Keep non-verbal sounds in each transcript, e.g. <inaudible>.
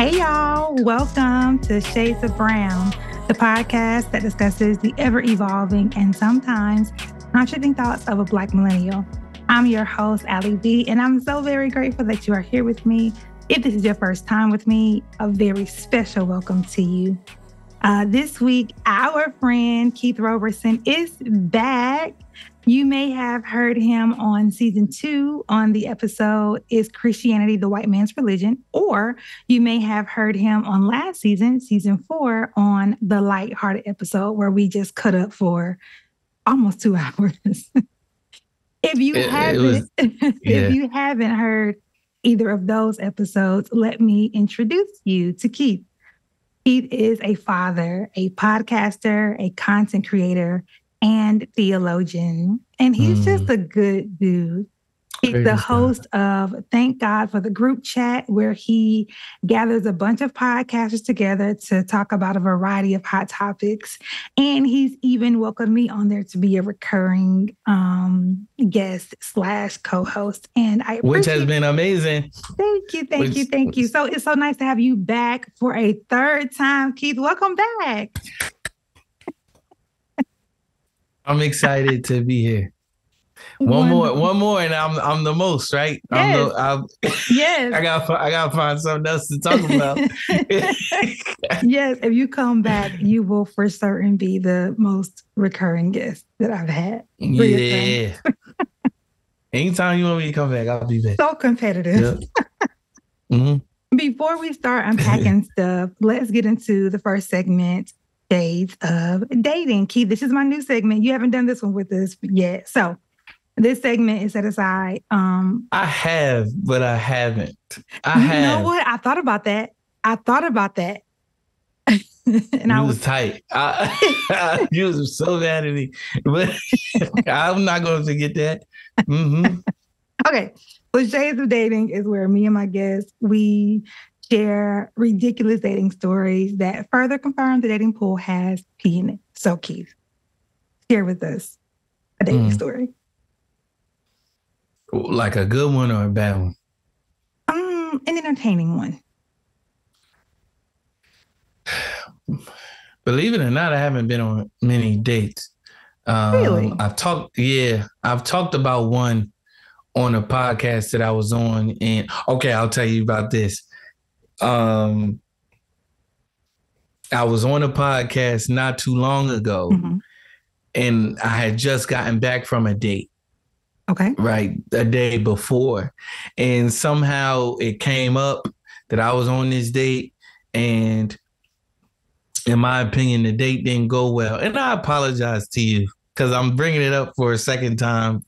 Hey, y'all. Welcome to Shades of Brown, the podcast that discusses the ever evolving and sometimes contradicting thoughts of a Black millennial. I'm your host, Ali B, and I'm so very grateful that you are here with me. If this is your first time with me, a very special welcome to you. Uh, this week, our friend Keith Roberson is back. You may have heard him on season two on the episode Is Christianity the White Man's Religion? Or you may have heard him on last season, season four, on the light-hearted episode where we just cut up for almost two <laughs> hours. if you it, haven't, it was, <laughs> yeah. if you haven't heard either of those episodes, let me introduce you to Keith. Keith is a father, a podcaster, a content creator, and theologian. And he's mm. just a good dude. He's Praise the host God. of Thank God for the group chat, where he gathers a bunch of podcasters together to talk about a variety of hot topics. And he's even welcomed me on there to be a recurring um, guest slash co-host. And I which has been amazing. Thank you, thank which, you, thank you. So it's so nice to have you back for a third time, Keith. Welcome back. I'm excited to be here. <laughs> One more, one more, and I'm I'm the most right. Yes. I'm the, I'm, yes. <laughs> I got I got to find something else to talk about. <laughs> yes, if you come back, you will for certain be the most recurring guest that I've had. Yeah. Anytime you want me to come back, I'll be back. So competitive. Yep. mm-hmm. Before we start unpacking stuff, let's get into the first segment Shades of Dating. Keith, this is my new segment. You haven't done this one with us yet. So this segment is set aside. Um I have, but I haven't. I have you have. know what? I thought about that. I thought about that. <laughs> and you I was, was tight. I, <laughs> you was so mad at me, but <laughs> I'm not going to forget that. Mm-hmm. okay, so Shades of Dating is where me and my guests we share ridiculous dating stories that further confirm the dating pool has pee in it. So, Keith, share with us a dating mm. story. Like a good one or a bad one? Um, an entertaining one. <sighs> Believe it or not, I haven't been on many dates. Um, really? I've talked, yeah, I've talked about one on a podcast that I was on. And okay, I'll tell you about this um I was on a podcast not too long ago mm-hmm. and I had just gotten back from a date. Okay. Right. A day before. And somehow it came up that I was on this date and in my opinion the date didn't go well. And I apologize to you because I'm bringing it up for a second time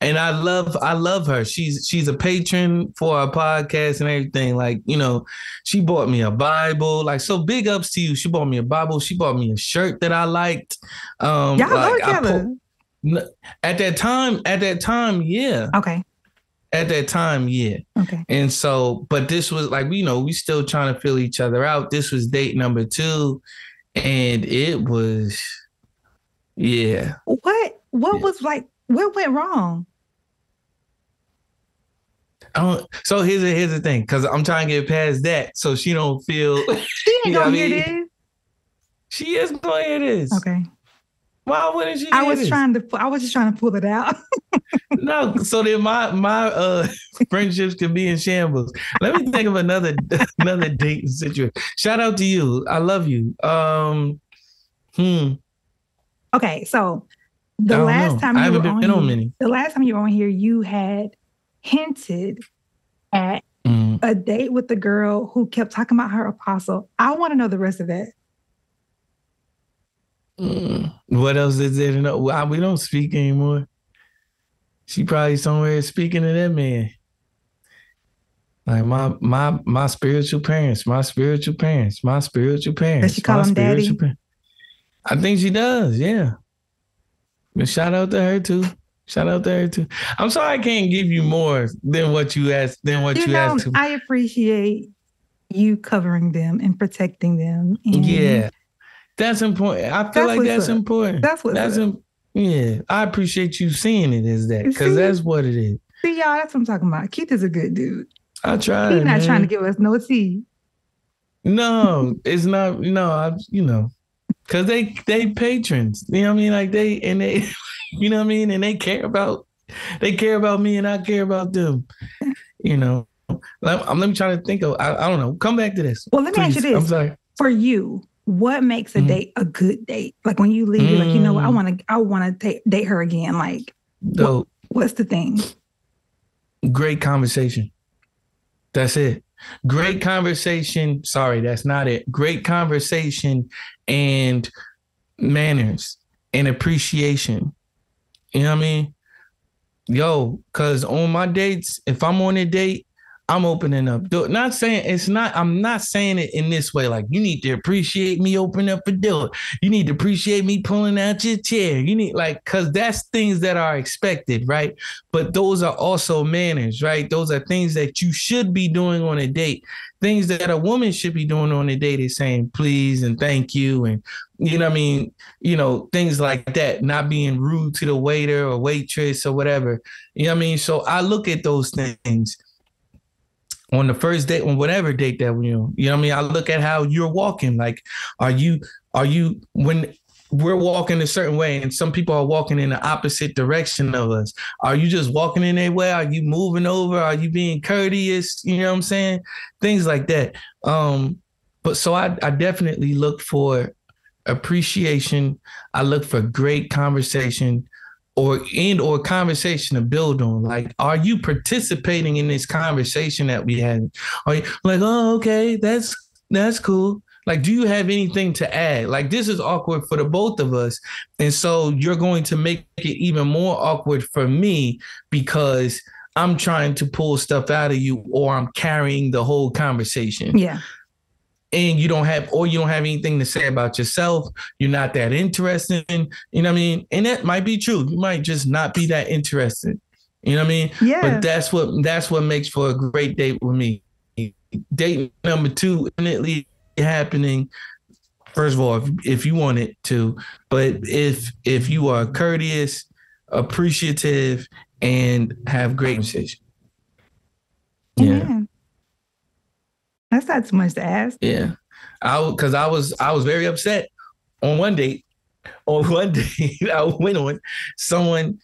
and I love I love her. She's she's a patron for our podcast and everything. Like you know, she bought me a Bible. Like so, big ups to you. She bought me a Bible. She bought me a shirt that I liked. Um, Y'all like, know each Po- at that time, at that time, yeah. Okay. At that time, yeah. Okay. And so, but this was like, you know, we still trying to fill each other out. This was date number two, and it was, yeah. What? What yeah. was like? What went wrong? so here's the, here's the thing, because I'm trying to get past that, so she don't feel. <laughs> She ain't gonna hear this. She is gonna hear this. Okay. Why wouldn't she? I was this? trying to. I was just trying to pull it out. <laughs> no, so then my my uh <laughs> friendships can be in shambles. Let me think of another another date situation. Shout out to you. I love you. Um, hmm. Okay, so the last know. time you I haven't were been on, on many. The last time you were on here, you had hinted at mm. a date with the girl who kept talking about her apostle. I want to know the rest of that. Mm. What else is there to know? Well, we don't speak anymore. She probably somewhere speaking to that man. Like my my my spiritual parents, my spiritual parents, my spiritual parents. Does she call him daddy? Parents. I think she does. Yeah. But shout out to her too. Shout out to her too. I'm sorry I can't give you more than what you asked than what you, you know, asked. To. I appreciate you covering them and protecting them. And yeah, that's important. I feel like that's up. important. That's what. That's Im- yeah. I appreciate you seeing it as that because that's what it is. See y'all, that's what I'm talking about. Keith is a good dude. I try. He's not man. trying to give us no tea. No, it's not. No, I, you know, because they they patrons. You know what I mean? Like they and they, <laughs> you know what I mean? And they care about they care about me, and I care about them. You know. Let, I'm, let me try to think of. I, I don't know. Come back to this. Well, let me please. ask you this. I'm sorry. For you, what makes a Mhm. date a good date? Like when you leave, you're like, you know what, I Mm. want to, I want to date her again. Like, So what's the thing? great conversation. That's it. Great conversation. Sorry, that's not it. Great conversation and manners and appreciation. You know what I mean? Yo, cause on my dates, if I'm on a date, I'm opening up. Not saying it's not, I'm not saying it in this way. Like, you need to appreciate me opening up a door. You need to appreciate me pulling out your chair. You need like, cause that's things that are expected, right? but those are also manners, right? Those are things that you should be doing on a date. Things that a woman should be doing on a date is saying please and thank you and you know I mean, you know, things like that, not being rude to the waiter or waitress or whatever. You know what I mean? So I look at those things on the first date, on whatever date that you know, you know what I mean? I look at how you're walking. Like, are you are you when we're walking a certain way and some people are walking in the opposite direction of us. Are you just walking in their way? Are you moving over? Are you being courteous? You know what I'm saying? Things like that. Um, but so I, I definitely look for appreciation. I look for great conversation or and or conversation to build on. Like, are you participating in this conversation that we had? Are you like, oh, okay, that's that's cool. Like, do you have anything to add? Like, this is awkward for the both of us. And so you're going to make it even more awkward for me because I'm trying to pull stuff out of you or I'm carrying the whole conversation. Yeah. And you don't have, or you don't have anything to say about yourself. You're not that interested in, you know what I mean? And that might be true. You might just not be that interested. You know what I mean? Yeah. But that's what that's what makes for a great date with me. Date number two, definitely happening. First of all, if, if you want it to, but if if you are courteous, appreciative, and have great conversation. Yeah, Yeah. That's not too much to ask. yeah. I because I was I was very upset on one date. On <laughs> one date I went on, someone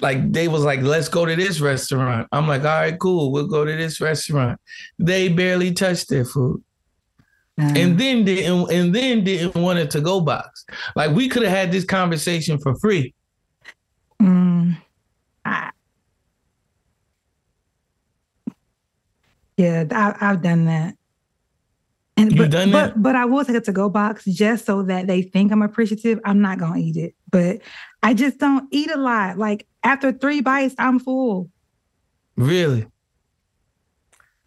like they was like, let's go to this restaurant. I'm like, all right, cool, we'll go to this restaurant. They barely touched their food. Uh, and then didn't and then didn't want it to go box. Like we could have had this conversation for free. mm, I, yeah, I, I've done that. And You but, done that? but but I will take it to go box just so that they think I'm appreciative. I'm not gonna eat it, but I just don't eat a lot. Like after three bites, I'm full. Really?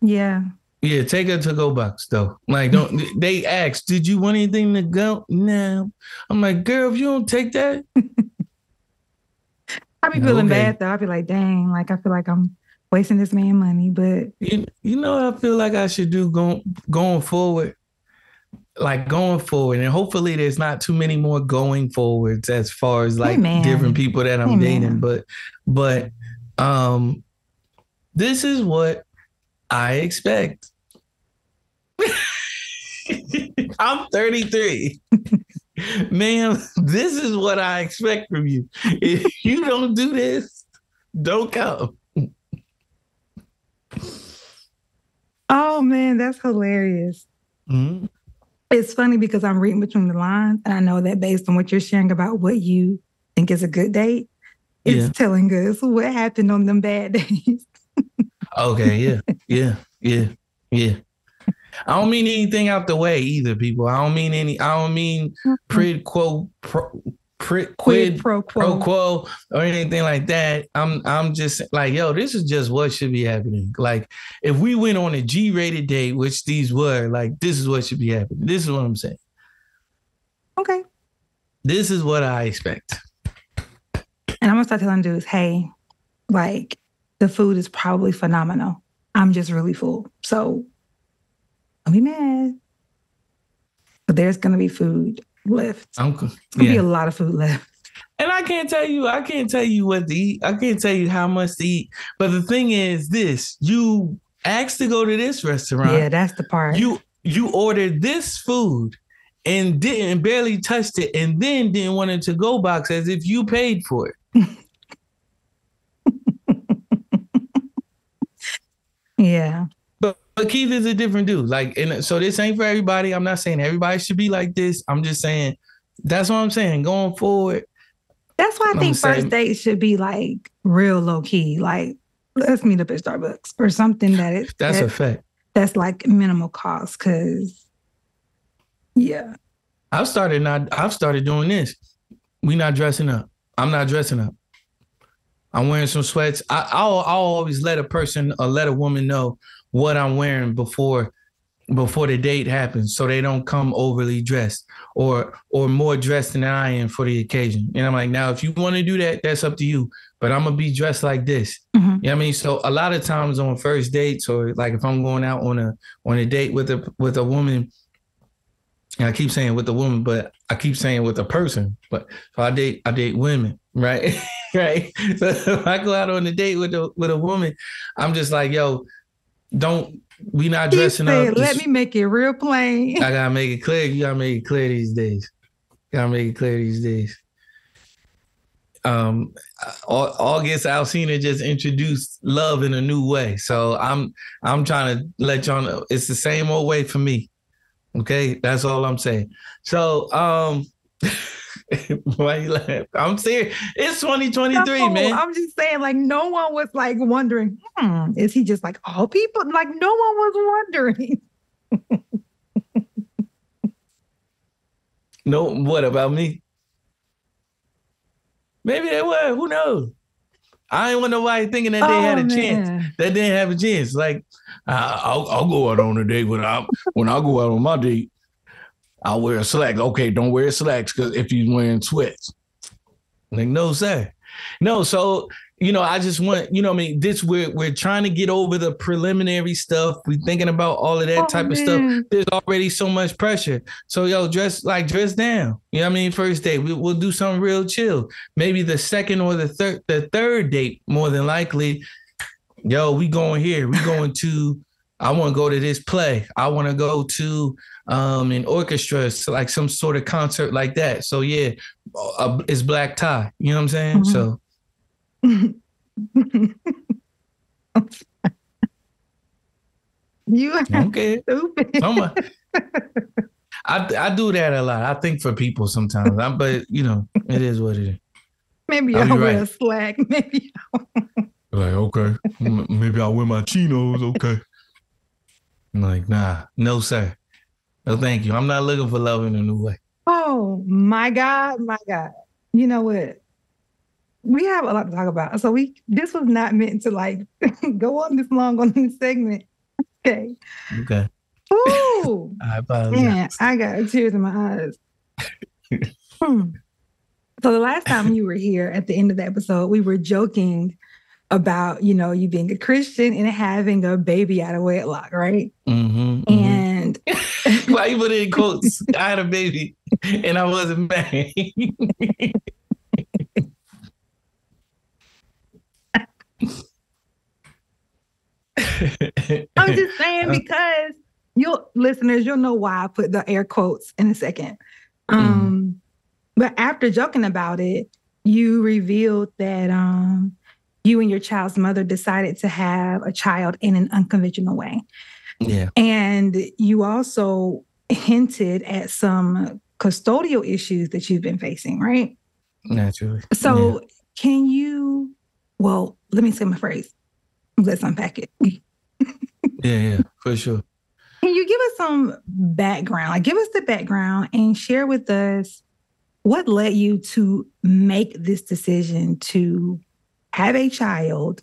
Yeah. Yeah, take a to go box though. Like don't <laughs> they ask, did you want anything to go? No. I'm like, girl, if you don't take that, <laughs> I be feeling Okay. bad though. I be like, dang, like I feel like I'm wasting this man money, but you, you know what I feel like I should do going going forward. Like going forward, and hopefully there's not too many more going forwards as far as like Amen. different people that I'm Amen. dating. But but um this is what I expect. <laughs> I'm 33. <laughs> Ma'am, this is what I expect from you. If you don't do this, don't come. oh man, that's hilarious. Mhm. It's funny because I'm reading between the lines, and I know that based on what you're sharing about what you think is a good date, it's Yeah. telling us what happened on them bad <laughs> days. Okay, yeah, yeah, yeah, yeah. I don't mean anything out the way either, people. I don't mean any. I don't mean mm-hmm. prid quo pro, prid, Quid pro pro quo. quo or anything like that. I'm I'm just like, yo, this is just what should be happening. Like, if we went on a G-rated date, which these were, like, this is what should be happening. This is what I'm saying. Okay. This is what I expect. And I'm gonna start telling dudes, hey, like the food is probably phenomenal. I'm just really full. So don't be mad. But there's gonna be food left. I'm There's gonna be a lot of food left. And I can't tell you, I can't tell you what to eat. I can't tell you how much to eat. But the thing is this, you asked to go to this restaurant. Yeah, that's the part. You you ordered this food and didn't barely touched it and then didn't want it to go box as if you paid for it. <laughs> yeah. But, Keith is a different dude. Like, and so this ain't for everybody. I'm not saying everybody should be like this. I'm just saying that's what I'm saying. Going forward. That's why I think first dates should be like real low key. Like, let's meet up at Starbucks or something that is <sighs> that's that, a fact. That's like minimal cost. Cause yeah. I've started not I've started doing this. We not dressing up. I'm not dressing up. I'm wearing some sweats. I, I'll, I'll always let a person or let a woman know what I'm wearing before before the date happens, so they don't come overly dressed or or more dressed than I am for the occasion. And I'm like, now if you want to do that, that's up to you. But I'm gonna be dressed like this. Mm-hmm. You know I mean? So a lot of times on first dates, or like if I'm going out on a on a date with a with a woman, and I keep saying with a woman, but I keep saying with a person. But so I date I date women, right? <laughs> right. <laughs> So if I go out on a date with a with a woman, I'm just like, yo, don't we not dressing said, up. Let me make it real plain. I gotta make it clear. You gotta make it clear these days. You gotta make it clear these days. Um, August Alsina just introduced love in a new way. So I'm I'm trying to let y'all know it's the same old way for me. Okay, that's all I'm saying. So um <laughs> <laughs> Why you laugh? I'm serious. It's 2023, no, man. I'm just saying, like, no one was like wondering, hmm, is he just like all people? Like, no one was wondering. <laughs> no, what about me? Maybe they were. Who knows? I ain't want nobody thinking that they oh, had a man. chance. That they didn't have a chance. Like, I'll, I'll go out on a date when I when I go out on my date. I'll wear a slacks. Okay, don't wear slacks because if you're wearing sweats. Like, no, sir. No, so you know, I just want, you know, I mean, this we're we're trying to get over the preliminary stuff. We're thinking about all of that oh, type man. of stuff. There's already so much pressure. So yo, dress like dress down. You know what I mean? First date, we, we'll do something real chill. Maybe the second or the third, the third date, more than likely. Yo, we going here. We going to. I want to go to this play. I want to go to um, in orchestra, so like some sort of concert like that. So yeah, uh, it's black tie. You know what I'm saying? Mm-hmm. So. you okay? Stupid. I I do that a lot. I think for people sometimes, I'm, but you know, it is what it is. Maybe I'll, I'll wear right. a slack. <laughs> Maybe. like okay, maybe I'll wear my chinos. Okay. I'm like nah, no sir. No, thank you. I'm not looking for love in a new way. Oh my God, my God. You know what? We have a lot to talk about. So we this was not meant to like <laughs> go on this long on this segment. Okay. Okay. Ooh. <laughs> I apologize. Man, I got tears in my eyes. <laughs> hmm. So the last time you were here at the end of the episode, we were joking about you know you being a Christian and having a baby out of wedlock, right? Mm-hmm, mm-hmm. and mm-hmm. <laughs> why you put it in quotes? <laughs> I had a baby and I wasn't married. I'm just saying <laughs> because you listeners, you'll know why I put the air quotes in a second. Mm-hmm. Um, mm. but after joking about it, you revealed that um you and your child's mother decided to have a child in an unconventional way. Yeah. And you also hinted at some custodial issues that you've been facing, right? Naturally. So, yeah. can you, well, let me say my phrase. Let's unpack it. <laughs> yeah, yeah, for sure. Can you give us some background? Like, give us the background and share with us what led you to make this decision to have a child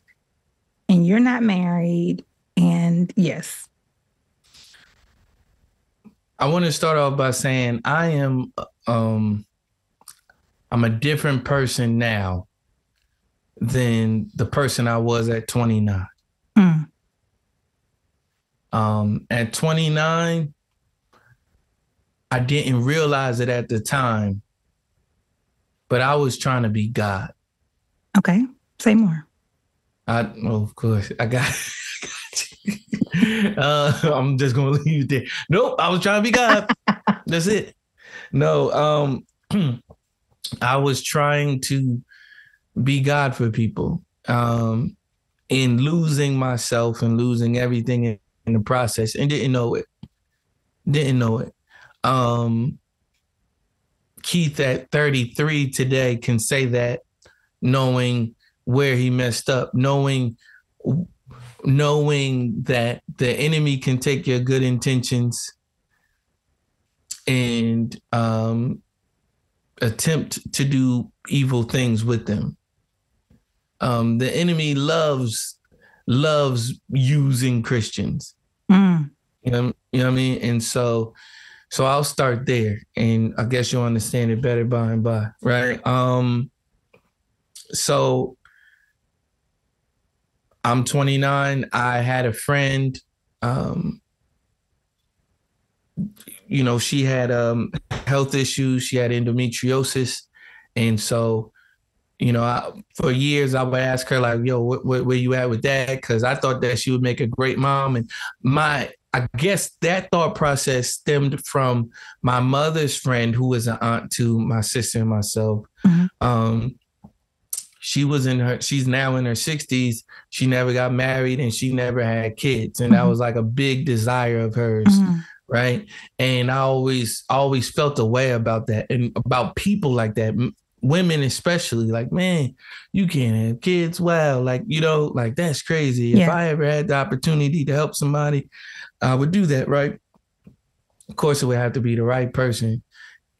and you're not married and yes. I want to start off by saying i am um i'm a different person now than the person i was at 29 mm. um at 29 i didn't realize it at the time but i was trying to be god. Okay Say more. I well, of course I got. <laughs> uh, I'm just gonna leave it there. Nope, I was trying to be God. That's it. No, um, <clears throat> I was trying to be God for people. Um, in losing myself and losing everything in, in the process and didn't know it. Didn't know it. Um, Keith at 33 today can say that knowing where he messed up, knowing knowing that the enemy can take your good intentions and um, attempt to do evil things with them. Um, the enemy loves loves using Christians. Mm. You know, you know what I mean? And so so I'll start there and I guess you'll understand it better by and by, right? Um so I'm 29. I had a friend um you know, she had um health issues, she had endometriosis and so you know, I, for years I would ask her like, "Yo, wh- wh- where you at with that?" Because I thought that she would make a great mom, and my I guess that thought process stemmed from my mother's friend, who was an aunt to my sister and myself. Mm-hmm. Um, she was in her, she's now in her 60s. She never got married and she never had kids. And mm-hmm. that was like a big desire of hers. Mm-hmm. Right. And I always, always felt a way about that and about people like that women especially like man you can't have kids wow like you know like that's crazy yeah. if i ever had the opportunity to help somebody i would do that right of course it would have to be the right person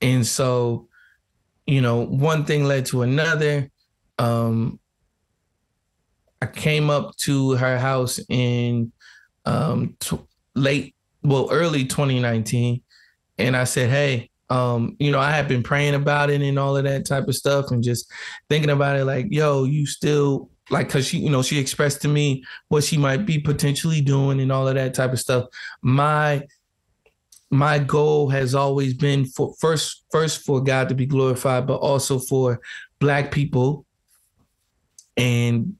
and so you know one thing led to another um i came up to her house in um t- late well early 2019 and i said hey um, you know, I had been praying about it and all of that type of stuff and just thinking about it like, yo, you still like cause she, you know, she expressed to me what she might be potentially doing and all of that type of stuff. My my goal has always been for first first for God to be glorified, but also for black people and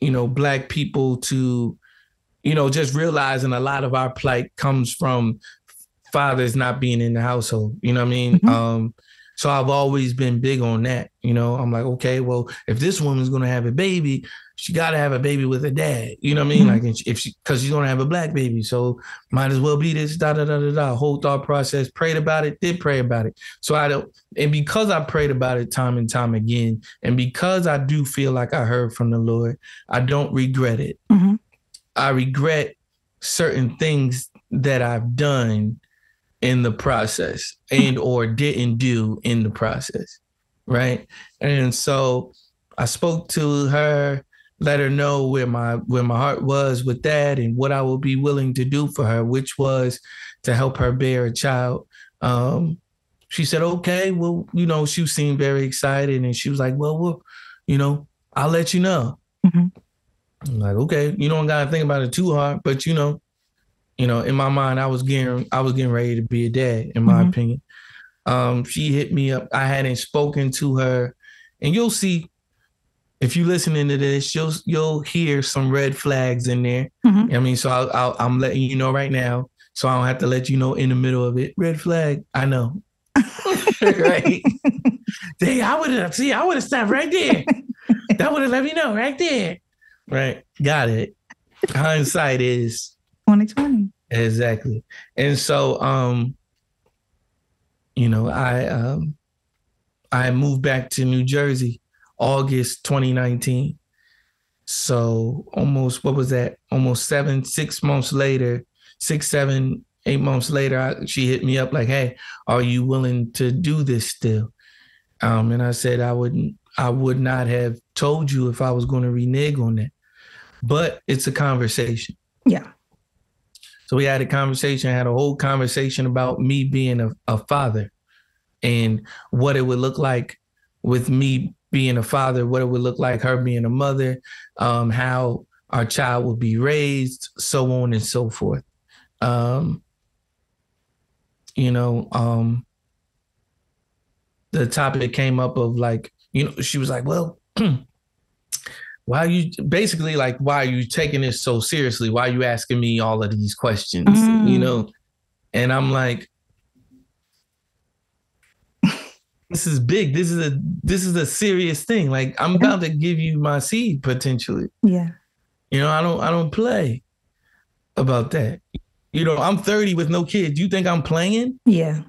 you know, black people to you know, just realizing a lot of our plight comes from fathers not being in the household. You know what I mean? Mm-hmm. Um, so I've always been big on that. You know, I'm like, okay, well, if this woman's gonna have a baby, she got to have a baby with a dad. You know what I mean? Mm-hmm. Like if she, because she's gonna have a black baby, so might as well be this. Da da da da da. Whole thought process. Prayed about it. Did pray about it. So I don't. And because I prayed about it time and time again, and because I do feel like I heard from the Lord, I don't regret it. Mm-hmm. I regret certain things that I've done in the process and or didn't do in the process right and so i spoke to her let her know where my where my heart was with that and what i would be willing to do for her which was to help her bear a child um, she said okay well you know she seemed very excited and she was like well well you know i'll let you know mm-hmm. i'm like okay you don't gotta think about it too hard but you know you know, in my mind, I was getting I was getting ready to be a dad, in my mm-hmm. opinion. Um, she hit me up. I hadn't spoken to her, and you'll see if you listening to this, you'll you'll hear some red flags in there. Mm-hmm. I mean, so I'll, i am letting you know right now, so I don't have to let you know in the middle of it. Red flag, I know. <laughs> right? Dang, I would have see, I would have stopped right there. that would have let me know right there. Right, got it. Hindsight is 2020. Exactly. And so um you know, I um I moved back to New Jersey August 2019. So almost what was that? Almost 7 6 months later, six, seven, eight months later, I, she hit me up like, "Hey, are you willing to do this still?" Um and I said I wouldn't I would not have told you if I was going to renege on that. But it's a conversation. Yeah. So we had a conversation, had a whole conversation about me being a, a father and what it would look like with me being a father, what it would look like her being a mother, um, how our child would be raised, so on and so forth. Um, you know, um, the topic came up of like, you know, she was like, well, <clears throat> why are you basically like why are you taking this so seriously? Why are you asking me all of these questions? Mm. You know? And I'm like, this is big. This is a this is a serious thing. Like I'm about to give you my seed potentially. Yeah. You know, I don't I don't play about that. You know, I'm 30 with no kids. You think I'm playing? Yeah.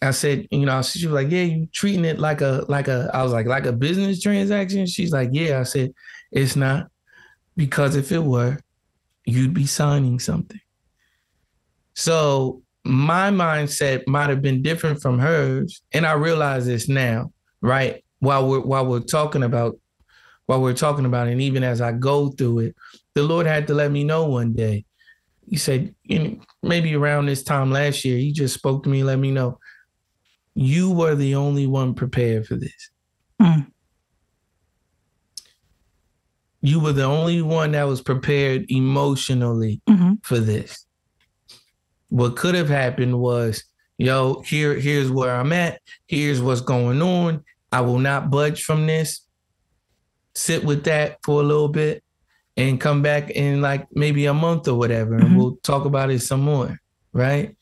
I said, you know, she was like, yeah, you treating it like a like a I was like like a business transaction. She's like, yeah. I said, it's not because if it were, you'd be signing something. So my mindset might have been different from hers, and I realize this now, right? While we're while we're talking about while we're talking about it, and even as I go through it, the Lord had to let me know one day. He said, you know, maybe around this time last year, he just spoke to me, let me know, you were the only one prepared for this. Mm. You were the only one that was prepared emotionally Mhm. for this. What could have happened was, yo, here, here's where I'm at. Here's what's going on. I will not budge from this. Sit with that for a little bit and come back in like maybe a month or whatever, and Mhm. we'll talk about it some more. Right?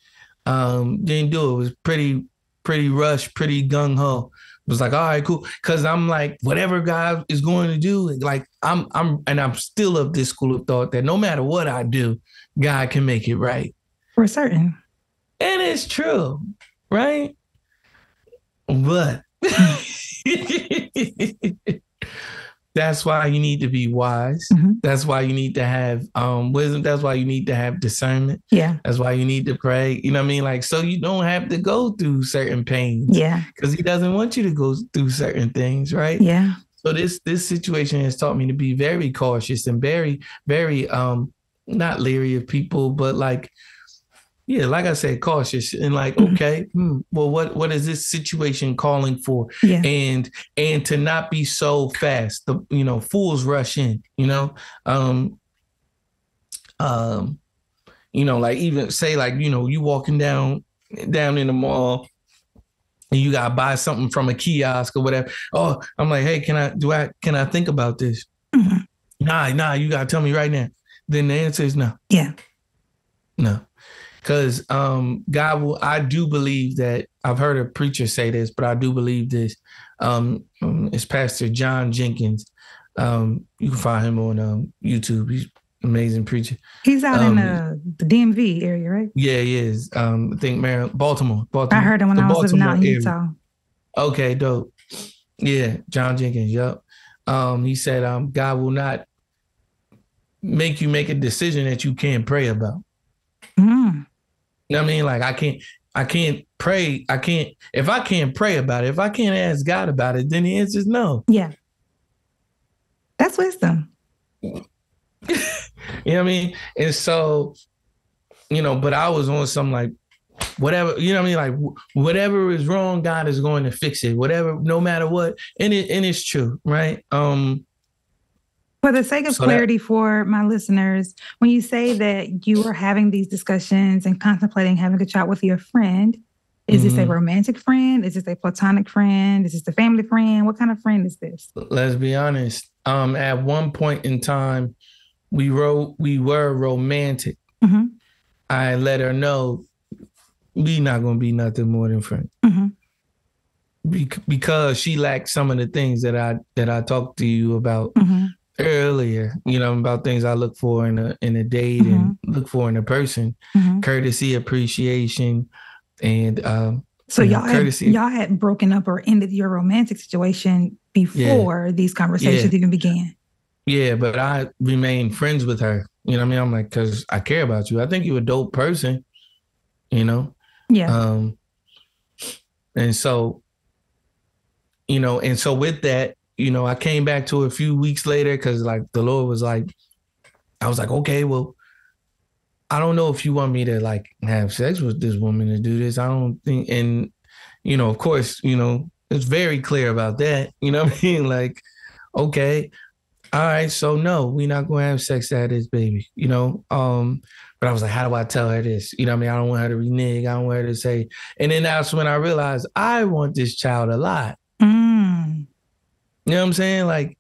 Um, didn't do it. It was pretty, pretty rushed, pretty gung ho. It was like, all right, cool. Cause I'm like, whatever God is going to do, like I'm, I'm, and I'm still of this school of thought that no matter what I do, God can make it right. For certain. And it's true, right? But <laughs> that's why you need to be wise. Mhm. That's why you need to have um, wisdom. That's why you need to have discernment. Yeah. That's why you need to pray. You know what I mean? Like, so you don't have to go through certain pains Yeah. because he doesn't want you to go through certain things, right? Yeah. So this this situation has taught me to be very cautious and very very um not leery of people, but like yeah, like I said, cautious and like Mhm. okay, hmm, well, what what is this situation calling for? Yeah. And and to not be so fast, the you know fools rush in, you know, um, um, you know, like even say like you know you walking down down in the mall and you gotta buy something from a kiosk or whatever. Oh, I'm like, hey, can I do I can I think about this? Mhm. Nah, nah, you gotta tell me right now. Then the answer is no, Yeah. no. Cause um God will I do believe that I've heard a preacher say this, but I do believe this. Um um, it's Pastor John Jenkins. Um, you can find him on um YouTube. He's an amazing preacher. He's out Um, in uh, the DMV area, right? Yeah, he is. Um, I think Maryland, Baltimore. Baltimore. I heard him when the I was living out in Baltimore area. Utah. Okay, dope. Yeah, John Jenkins. Yep. Um, he said, um, God will not make you make a decision that you can't pray about. Mm. You know what I mean? Like I can't, I can't pray. I can't. If I can't pray about it, if I can't ask God about it, then the answer is no. Yeah. That's wisdom. <laughs> You know what I mean? And so, you know, but I was on some like whatever, you know what I mean? Like whatever is wrong, God is going to fix it. Whatever, no matter what. And it and it's true, right? Um, For the sake of So that- clarity for my listeners, when you say that you are having these discussions and contemplating having a child with your friend, is this a Mhm. romantic friend? Is this a platonic friend? Is this a family friend? What kind of friend is this? let's be honest. Um, at one point in time, we wrote we were romantic. Mhm. I let her know we not gonna be nothing more than friends. Mhm. Bec- because she lacked some of the things that I that I talked to you about Mhm. Earlier, you know, about things I look for in a in a date and look for in a person, Mhm. courtesy, appreciation, and um, So y'all had, courtesy. y'all had broken up or ended your romantic situation before these conversations even began. yeah, but I remain friends with her. You know what I mean? I'm like, cause I care about you. I think you're a dope person, you know? Yeah. Um, and so, you know, and so with that, you know, I came back to her a few weeks later because like the Lord was like, I was like, okay, well, I don't know if you want me to like have sex with this woman to do this. I don't think, and you know, of course, you know, it's very clear about that. <laughs> You know what I mean? Like, okay, all right, so no, we're not gonna have sex at this baby, you know. Um, but I was like, how do I tell her this? You know what I mean? I don't want her to renege. I don't want her to say. And then that's when I realized I want this child alive. Mm. You know what I'm saying? Like,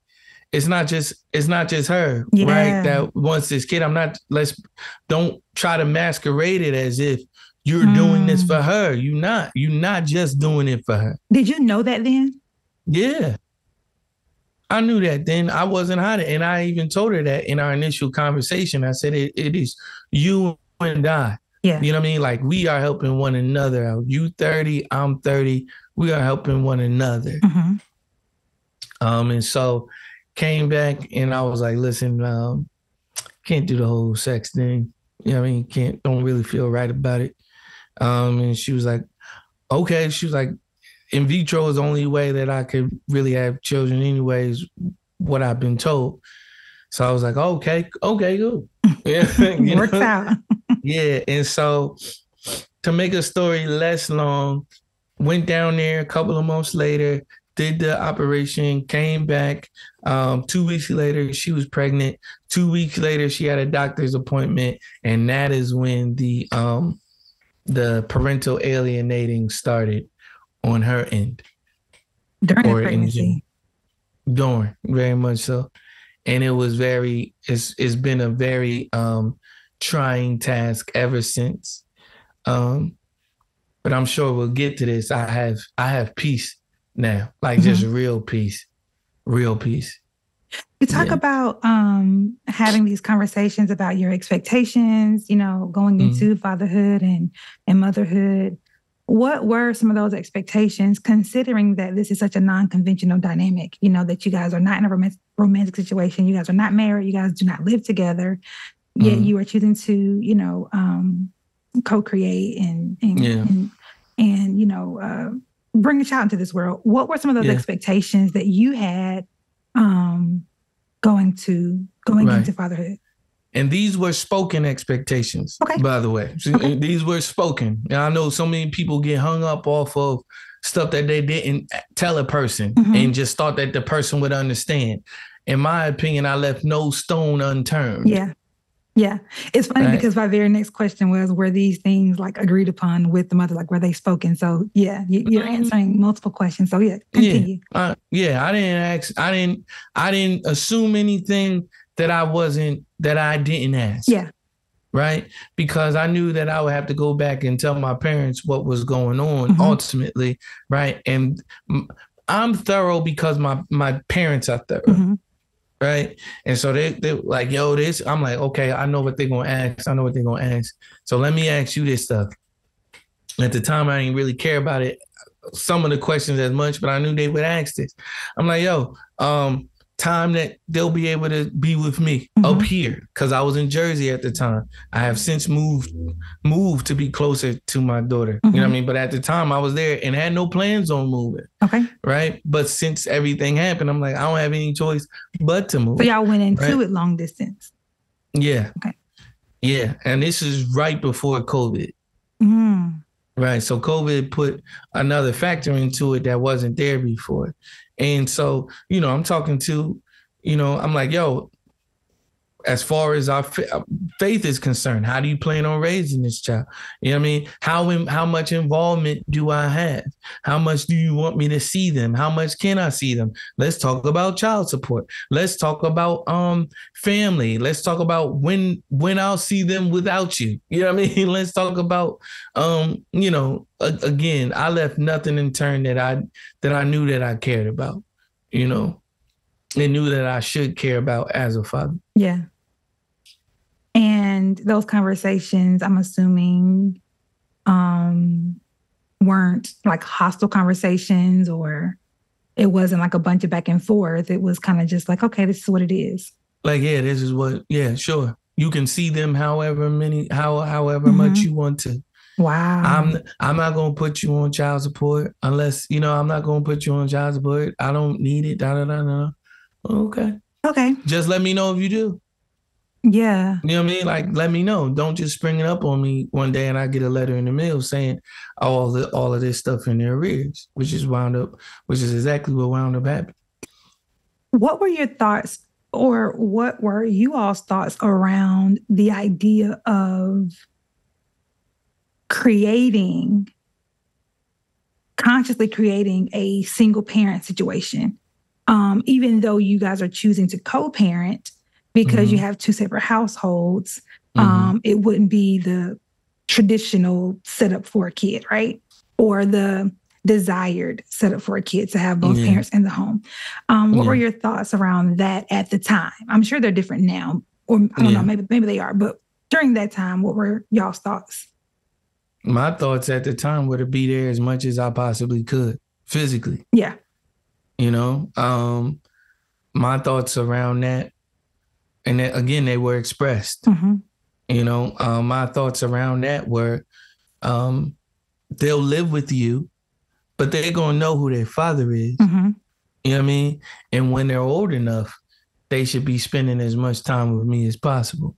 it's not just it's not just her, Yeah. right? That wants this kid. I'm not. Let's don't try to masquerade it as if you're doing this Mm. for her. You not. You not just doing it for her. Did you know that then? Yeah. I knew that then. I wasn't hiding. And I even told her that in our initial conversation. I said, it, it is you and I. Yeah. You know what I mean? Like we are helping one another out. You 30, I'm 30. We are helping one another. Mhm. Um, and so came back and I was like, listen, um, can't do the whole sex thing. You know what I mean? Can't don't really feel right about it. Um, and she was like, okay. She was like, in vitro is the only way that I could really have children, anyways, what I've been told. So I was like, okay, okay, good. <laughs> Yeah, <laughs> Works know? out. <laughs> Yeah. And so to make a story less long, went down there a couple of months later, did the operation, came back. Um, two weeks later, she was pregnant. Two weeks later, she had a doctor's appointment, and that is when the um the parental alienating started on her end. During Or pregnancy. Going very much so. And it was very it's it's been a very um trying task ever since. Um but I'm sure we'll get to this. I have I have peace now. Like just real peace. Real peace. You talk Yeah. about um, having these conversations about your expectations, you know, going Mhm. into fatherhood and and motherhood. What were some of those expectations, considering that this is such a non-conventional dynamic? You know that you guys are not in a romantic romantic situation. You guys are not married. You guys do not live together. Yet Mhm. you are choosing to, you know, um, co-create and and Yeah. and, and you know uh, bring a child into this world. What were some of those Yeah. expectations that you had um, going to going Right. into fatherhood? And these were spoken expectations, Okay. by the way. Okay. These were spoken. And I know so many people get hung up off of stuff that they didn't tell a person Mhm. and just thought that the person would understand. In my opinion, I left no stone unturned. Yeah. Yeah. It's funny Right. because my very next question was were these things like agreed upon with the mother? Like were they spoken? So yeah, you, you're Mhm. answering multiple questions. So yeah, continue. Uh, yeah, I didn't ask. I didn't. I didn't assume anything that I wasn't that I didn't ask. Yeah. Right. Because I knew that I would have to go back and tell my parents what was going on Mhm. ultimately. Right. And I'm thorough because my my parents are thorough. Mhm. Right. And so they they like, yo, this. I'm like, okay, I know what they're gonna ask. I know what they're gonna ask. So let me ask you this stuff. At the time, I didn't really care about it, some of the questions as much, but I knew they would ask this. I'm like, yo, um, time that they'll be able to be with me up Mhm. here because I was in Jersey at the time. I have since moved moved to be closer to my daughter. You know what I Mhm. mean? But at the time, I was there and had no plans on moving. Okay. Right. But since everything happened, I'm like, I don't have any choice but to move. So y'all went into Right. it long distance. Yeah. Okay. Yeah. And this is right before COVID. Mm. Right. So COVID put another factor into it that wasn't there before. And so, you know, I'm talking to, you know, I'm like, yo, as far as our faith is concerned, how do you plan on raising this child? You know what I mean? How how much involvement do I have? How much do you want me to see them? How much can I see them? Let's talk about child support. Let's talk about um family. Let's talk about when when I'll see them without you. You know what I mean? <laughs> Let's talk about um, you know, a- again, I left nothing in turn that I that I knew that I cared about, you know, and knew that I should care about as a father. Yeah. And those conversations, I'm assuming, um, weren't like hostile conversations or it wasn't like a bunch of back and forth. It was kind of just like, okay, this is what it is. Like, yeah, this is what, yeah, sure. You can see them however many, how however much Mhm. you want to. Wow. I'm I'm not gonna put you on child support unless you know I'm not gonna put you on child support. I don't need it. Da da da da. Okay, okay. just let me know if you do. Yeah. You know what I mean? Like, let me know. Don't just spring it up on me one day and I get a letter in the mail saying all the all of this stuff in their arrears, which is wound up, which is exactly what wound up happening. What were your thoughts or what were you all's thoughts around the idea of creating, consciously creating a single parent situation? um, even though you guys are choosing to co-parent because Mhm. you have two separate households, Mhm. um, it wouldn't be the traditional setup for a kid, right? Or the desired setup for a kid to have both Yeah. parents in the home. Um, what were your thoughts around that at the time? I'm sure they're different now, or I don't Yeah. know, maybe maybe they are, but during that time, what were y'all's thoughts? My thoughts at the time were to be there as much as I possibly could physically. Yeah. You know, um, my thoughts around that, and then, again, they were expressed. hmm You know, um, my thoughts around that were um, they'll live with you, but they're gonna know who their father is. hmm You know what I mean? And when they're old enough, they should be spending as much time with me as possible.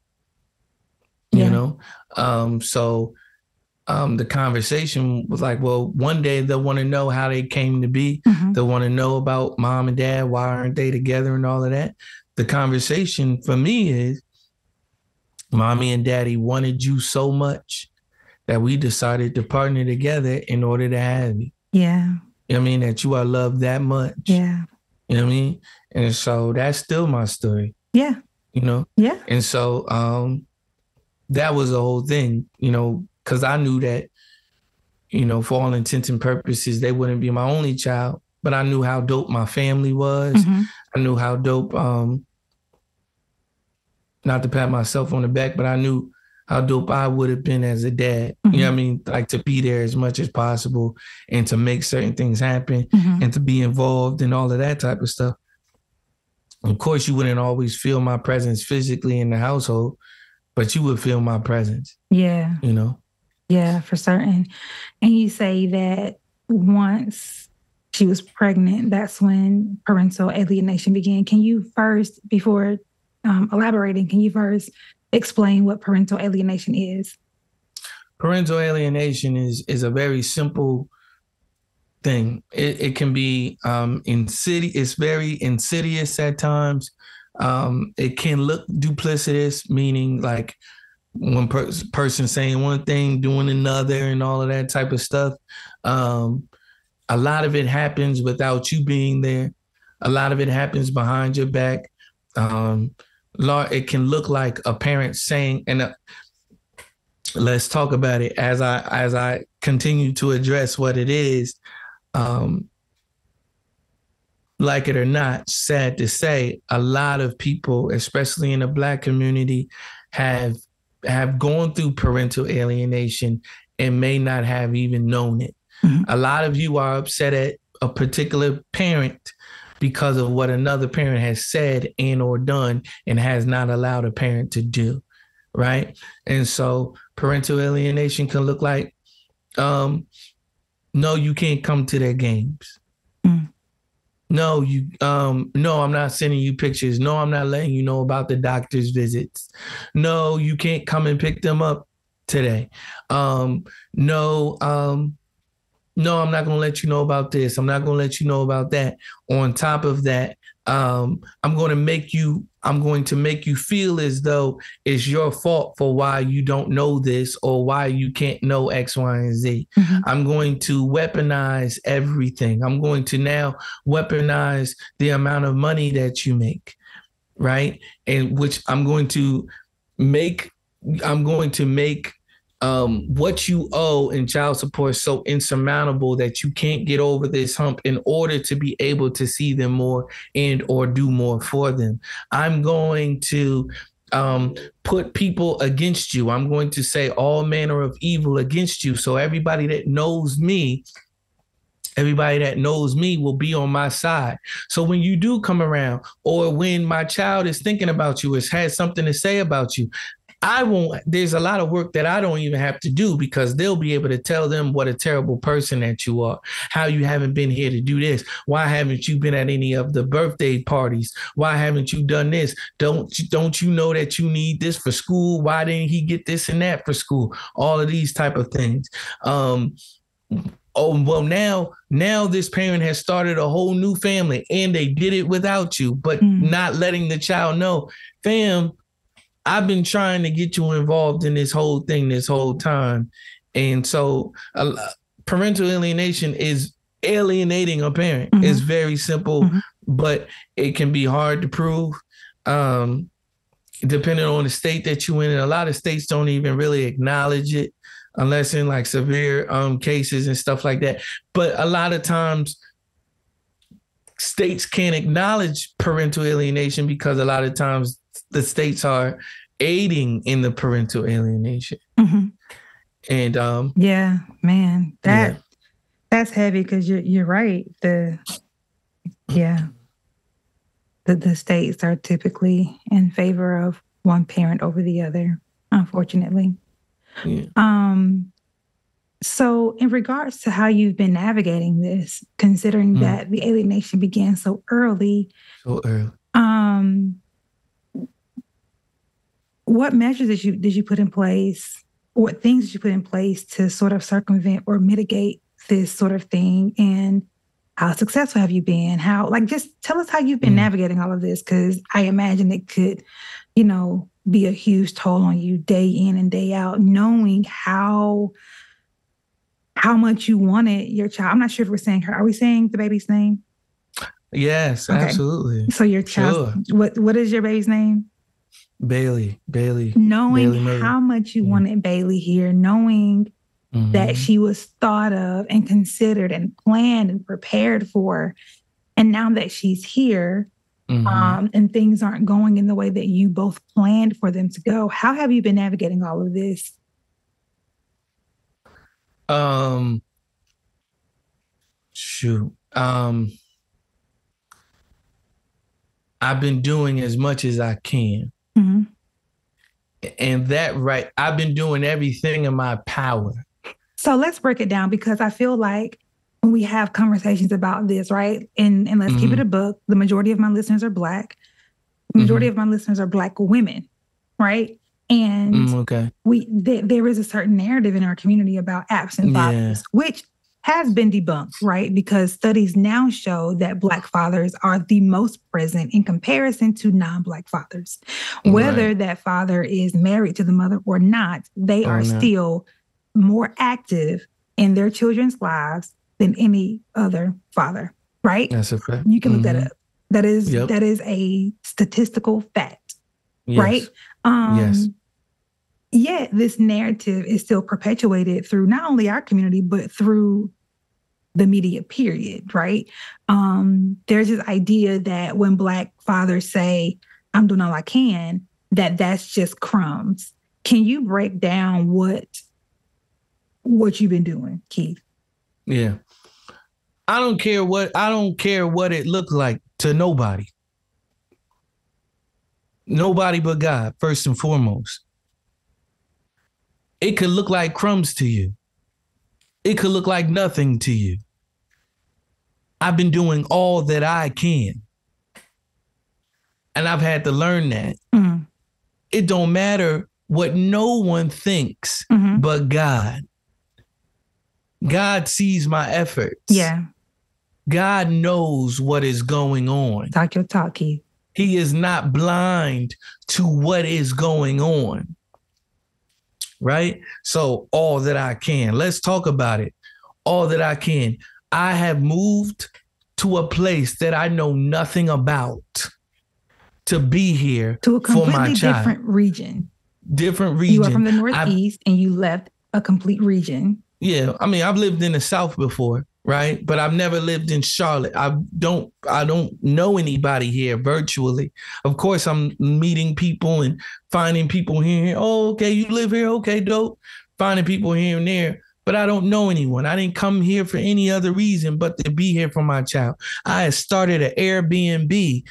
Yeah. You know? Um, so um, the conversation was like, well, one day they'll want to know how they came to be. hmm They'll want to know about mom and dad, why aren't they together and all of that. The conversation for me is mommy and daddy wanted you so much that we decided to partner together in order to have you. Yeah. You know I mean? That you are loved that much. Yeah. You know what I mean? And so that's still my story, Yeah. you know? Yeah. And so um that was the whole thing, you know, because I knew that, you know, for all intents and purposes, they wouldn't be my only child, but I knew how dope my family was. hmm I knew how dope, um, not to pat myself on the back, but I knew how dope I would have been as a dad. You know what I mean? Like to be there as much as possible and to make certain things happen hmm and to be involved in all of that type of stuff. Of course, you wouldn't always feel my presence physically in the household, but you would feel my presence, Yeah. you know? Yeah, for certain. And you say that once she was pregnant, that's when parental alienation began. Can you first, before um, elaborating, can you first explain what parental alienation is? Parental alienation is is a very simple thing. It, it can be um, insidious. It's very insidious at times. Um, it can look duplicitous, meaning like one per- person saying one thing, doing another, and all of that type of stuff. Um, a lot of it happens without you being there. A lot of it happens behind your back. Um, it can look like a parent saying, and uh, let's talk about it as I as I continue to address what it is. Um, like it or not, sad to say, a lot of people, especially in the black community, have have gone through parental alienation and may not have even known it. Mhm. A lot of you are upset at a particular parent because of what another parent has said and or done and has not allowed a parent to do. Right. And so parental alienation can look like um no, you can't come to their games. Mm. No, you um no, I'm not sending you pictures. No, I'm not letting you know about the doctor's visits. No, you can't come and pick them up today. Um no, um no, I'm not going to let you know about this. I'm not going to let you know about that. On top of that, um, I'm going to make you I'm going to make you feel as though it's your fault for why you don't know this or why you can't know X, Y, and Z. Mhm. I'm going to weaponize everything. I'm going to now weaponize the amount of money that you make, right? And which I'm going to make I'm going to make um, what you owe in child support is so insurmountable that you can't get over this hump in order to be able to see them more and or do more for them. I'm going to um, put people against you. I'm going to say all manner of evil against you. So everybody that knows me, everybody that knows me will be on my side. So when you do come around, or when my child is thinking about you, has had something to say about you, I won't. There's a lot of work that I don't even have to do because they'll be able to tell them what a terrible person that you are, how you haven't been here to do this, why haven't you been at any of the birthday parties, why haven't you done this? Don't you- don't you know that you need this for school? Why didn't he get this and that for school? All of these type of things. Um, oh well, now now this parent has started a whole new family and they did it without you, but Mm. not letting the child know, fam. I've been trying to get you involved in this whole thing this whole time. And so uh, parental alienation is alienating a parent. Mhm. It's very simple. Mhm. but it can be hard to prove. Um, depending on the state that you're in, and a lot of states don't even really acknowledge it unless in like severe um cases and stuff like that. But a lot of times states can't acknowledge parental alienation because a lot of times the states are aiding in the parental alienation. Mm-hmm. And um yeah, man, that yeah. that's heavy because you're you're right. The yeah. The the states are typically in favor of one parent over the other, unfortunately. Yeah. Um so in regards to how you've been navigating this, considering mm. that the alienation began so early. So early. Um what measures did you did you put in place? What things did you put in place to sort of circumvent or mitigate this sort of thing? And how successful have you been? How like just tell us how you've been mm. navigating all of this because I imagine it could, you know, be a huge toll on you day in and day out, knowing how how much you wanted your child. I'm not sure if we're saying her. Are we saying the baby's name? Yes, okay. absolutely. So your child, sure. what what is your baby's name? Bailey, Bailey. Knowing Bailey how much you wanted Bailey here, knowing mm-hmm. that she was thought of and considered and planned and prepared for. And now that she's here, mm-hmm. um, and things aren't going in the way that you both planned for them to go, how have you been navigating all of this? Um, shoot. Um, I've been doing as much as I can. Mm-hmm. And that right, I've been doing everything in my power. So let's break it down because I feel like when we have conversations about this, right? And and let's mm-hmm. keep it mm-hmm. a book. The majority of my listeners are black. The majority mm-hmm. of my listeners are black women, right? And mm, okay. we th- there is a certain narrative in our community about absent fathers, yeah. which has been debunked, right? Because studies now show that Black fathers are the most present in comparison to non Black fathers. Whether right. that father is married to the mother or not, they oh, are no. still more active in their children's lives than any other father, right? That's a fact. You can look mm-hmm. that up. That is yep. that is a statistical fact, yes. right? Um, yes. Yet this narrative is still perpetuated through not only our community but through the media period, right? Um, there's this idea that when Black fathers say, I'm doing all I can, that that's just crumbs. Can you break down what what you've been doing, Keith? Yeah. I don't care what I don't care what it looks like to nobody. Nobody but God, first and foremost. It could look like crumbs to you. It could look like nothing to you. I've been doing all that I can. And I've had to learn that. Mm-hmm. It don't matter what no one thinks mm-hmm. but God. God sees my efforts. Yeah. God knows what is going on. Talk your talk, Keith. He is not blind to what is going on. Right? So, all that I can, let's talk about it. All that I can. I have moved to a place that I know nothing about to be here to a completely different region. Different region. You are from the Northeast I've, and you left a complete region. Yeah. I mean, I've lived in the South before, right? But I've never lived in Charlotte. I don't I don't know anybody here virtually. Of course, I'm meeting people and finding people here. Oh, okay, you live here. Okay, dope. Finding people here and there but I don't know anyone. I didn't come here for any other reason but to be here for my child. I had started an Airbnb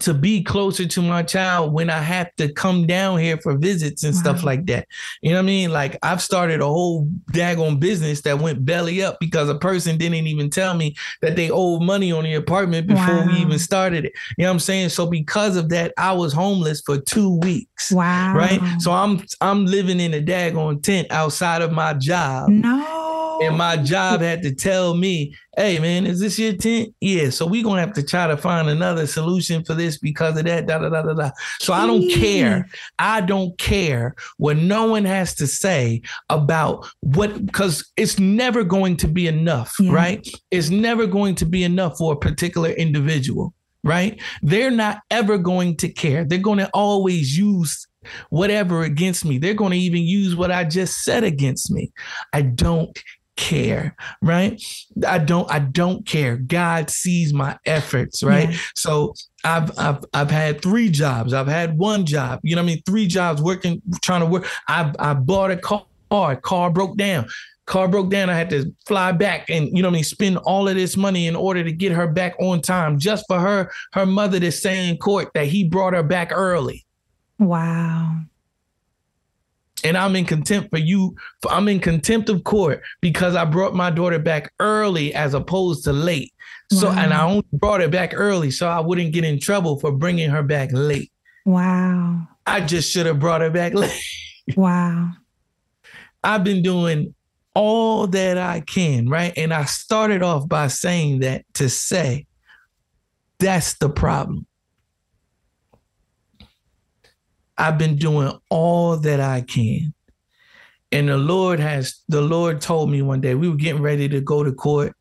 to be closer to my child when I have to come down here for visits and wow. stuff like that. You know what I mean? Like I've started a whole daggone business that went belly up because a person didn't even tell me that they owed money on the apartment before wow. we even started it. You know what I'm saying? So because of that, I was homeless for two weeks. Wow. Right. So I'm I'm living in a daggone tent outside of my job. No. And my job had to tell me, hey man, is this your tent? Yeah. So we're gonna have to try to find another solution for this because of that. Da da da da da. So I don't care. I don't care what no one has to say about what because it's never going to be enough, yeah. right? It's never going to be enough for a particular individual, right? They're not ever going to care. They're going to always use whatever against me. They're going to even use what I just said against me. I don't care, right? I don't I don't care. God sees my efforts, right? Yeah. So I've I've I've had three jobs. I've had one job. You know what I mean? Three jobs working trying to work. I I bought a car. Car broke down. Car broke down. I had to fly back and you know what I mean, spend all of this money in order to get her back on time just for her her mother to say in court that he brought her back early. Wow and I'm in contempt for you. For, I'm in contempt of court because I brought my daughter back early as opposed to late. So, wow. and I only brought her back early so I wouldn't get in trouble for bringing her back late. Wow. I just should have brought her back <laughs> late. Wow. I've been doing all that I can, right? And I started off by saying that to say that's the problem. I've been doing all that I can. And the Lord has, the Lord told me one day, we were getting ready to go to court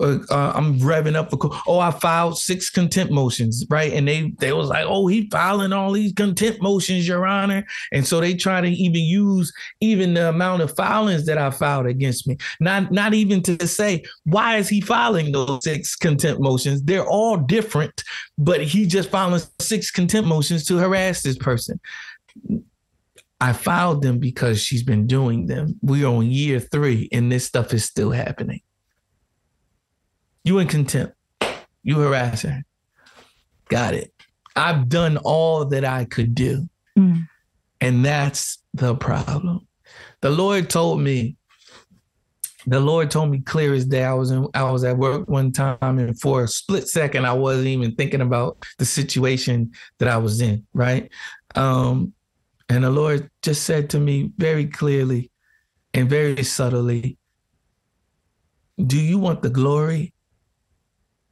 uh, I'm revving up for oh I filed six contempt motions right? And they they was like oh he filing all these contempt motions your honor. And so they try to even use even the amount of filings that I filed against me. Not not even to say why is he filing those six contempt motions? They're all different but he just filing six contempt motions to harass this person. I filed them because she's been doing them. We're on year three, and this stuff is still happening. You in contempt. You harasser. Got it. I've done all that I could do. Mm. And that's the problem. The Lord told me, the Lord told me clear as day. I was in, I was at work one time, and for a split second, I wasn't even thinking about the situation that I was in, right? Um, and the Lord just said to me very clearly and very subtly, Do you want the glory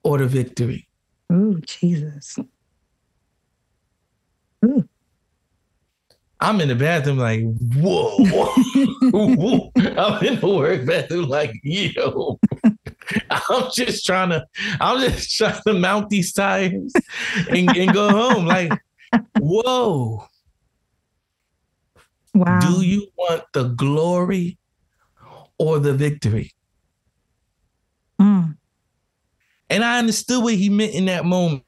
or the victory. Ooh, Jesus. Ooh. I'm in the bathroom like, whoa. <laughs> whoa. I'm in the work bathroom like, yo. I'm just trying to, I'm just trying to mount these tires and, and go home. Like, whoa. Wow. Do you want the glory or the victory? Mm. And I understood what he meant in that moment.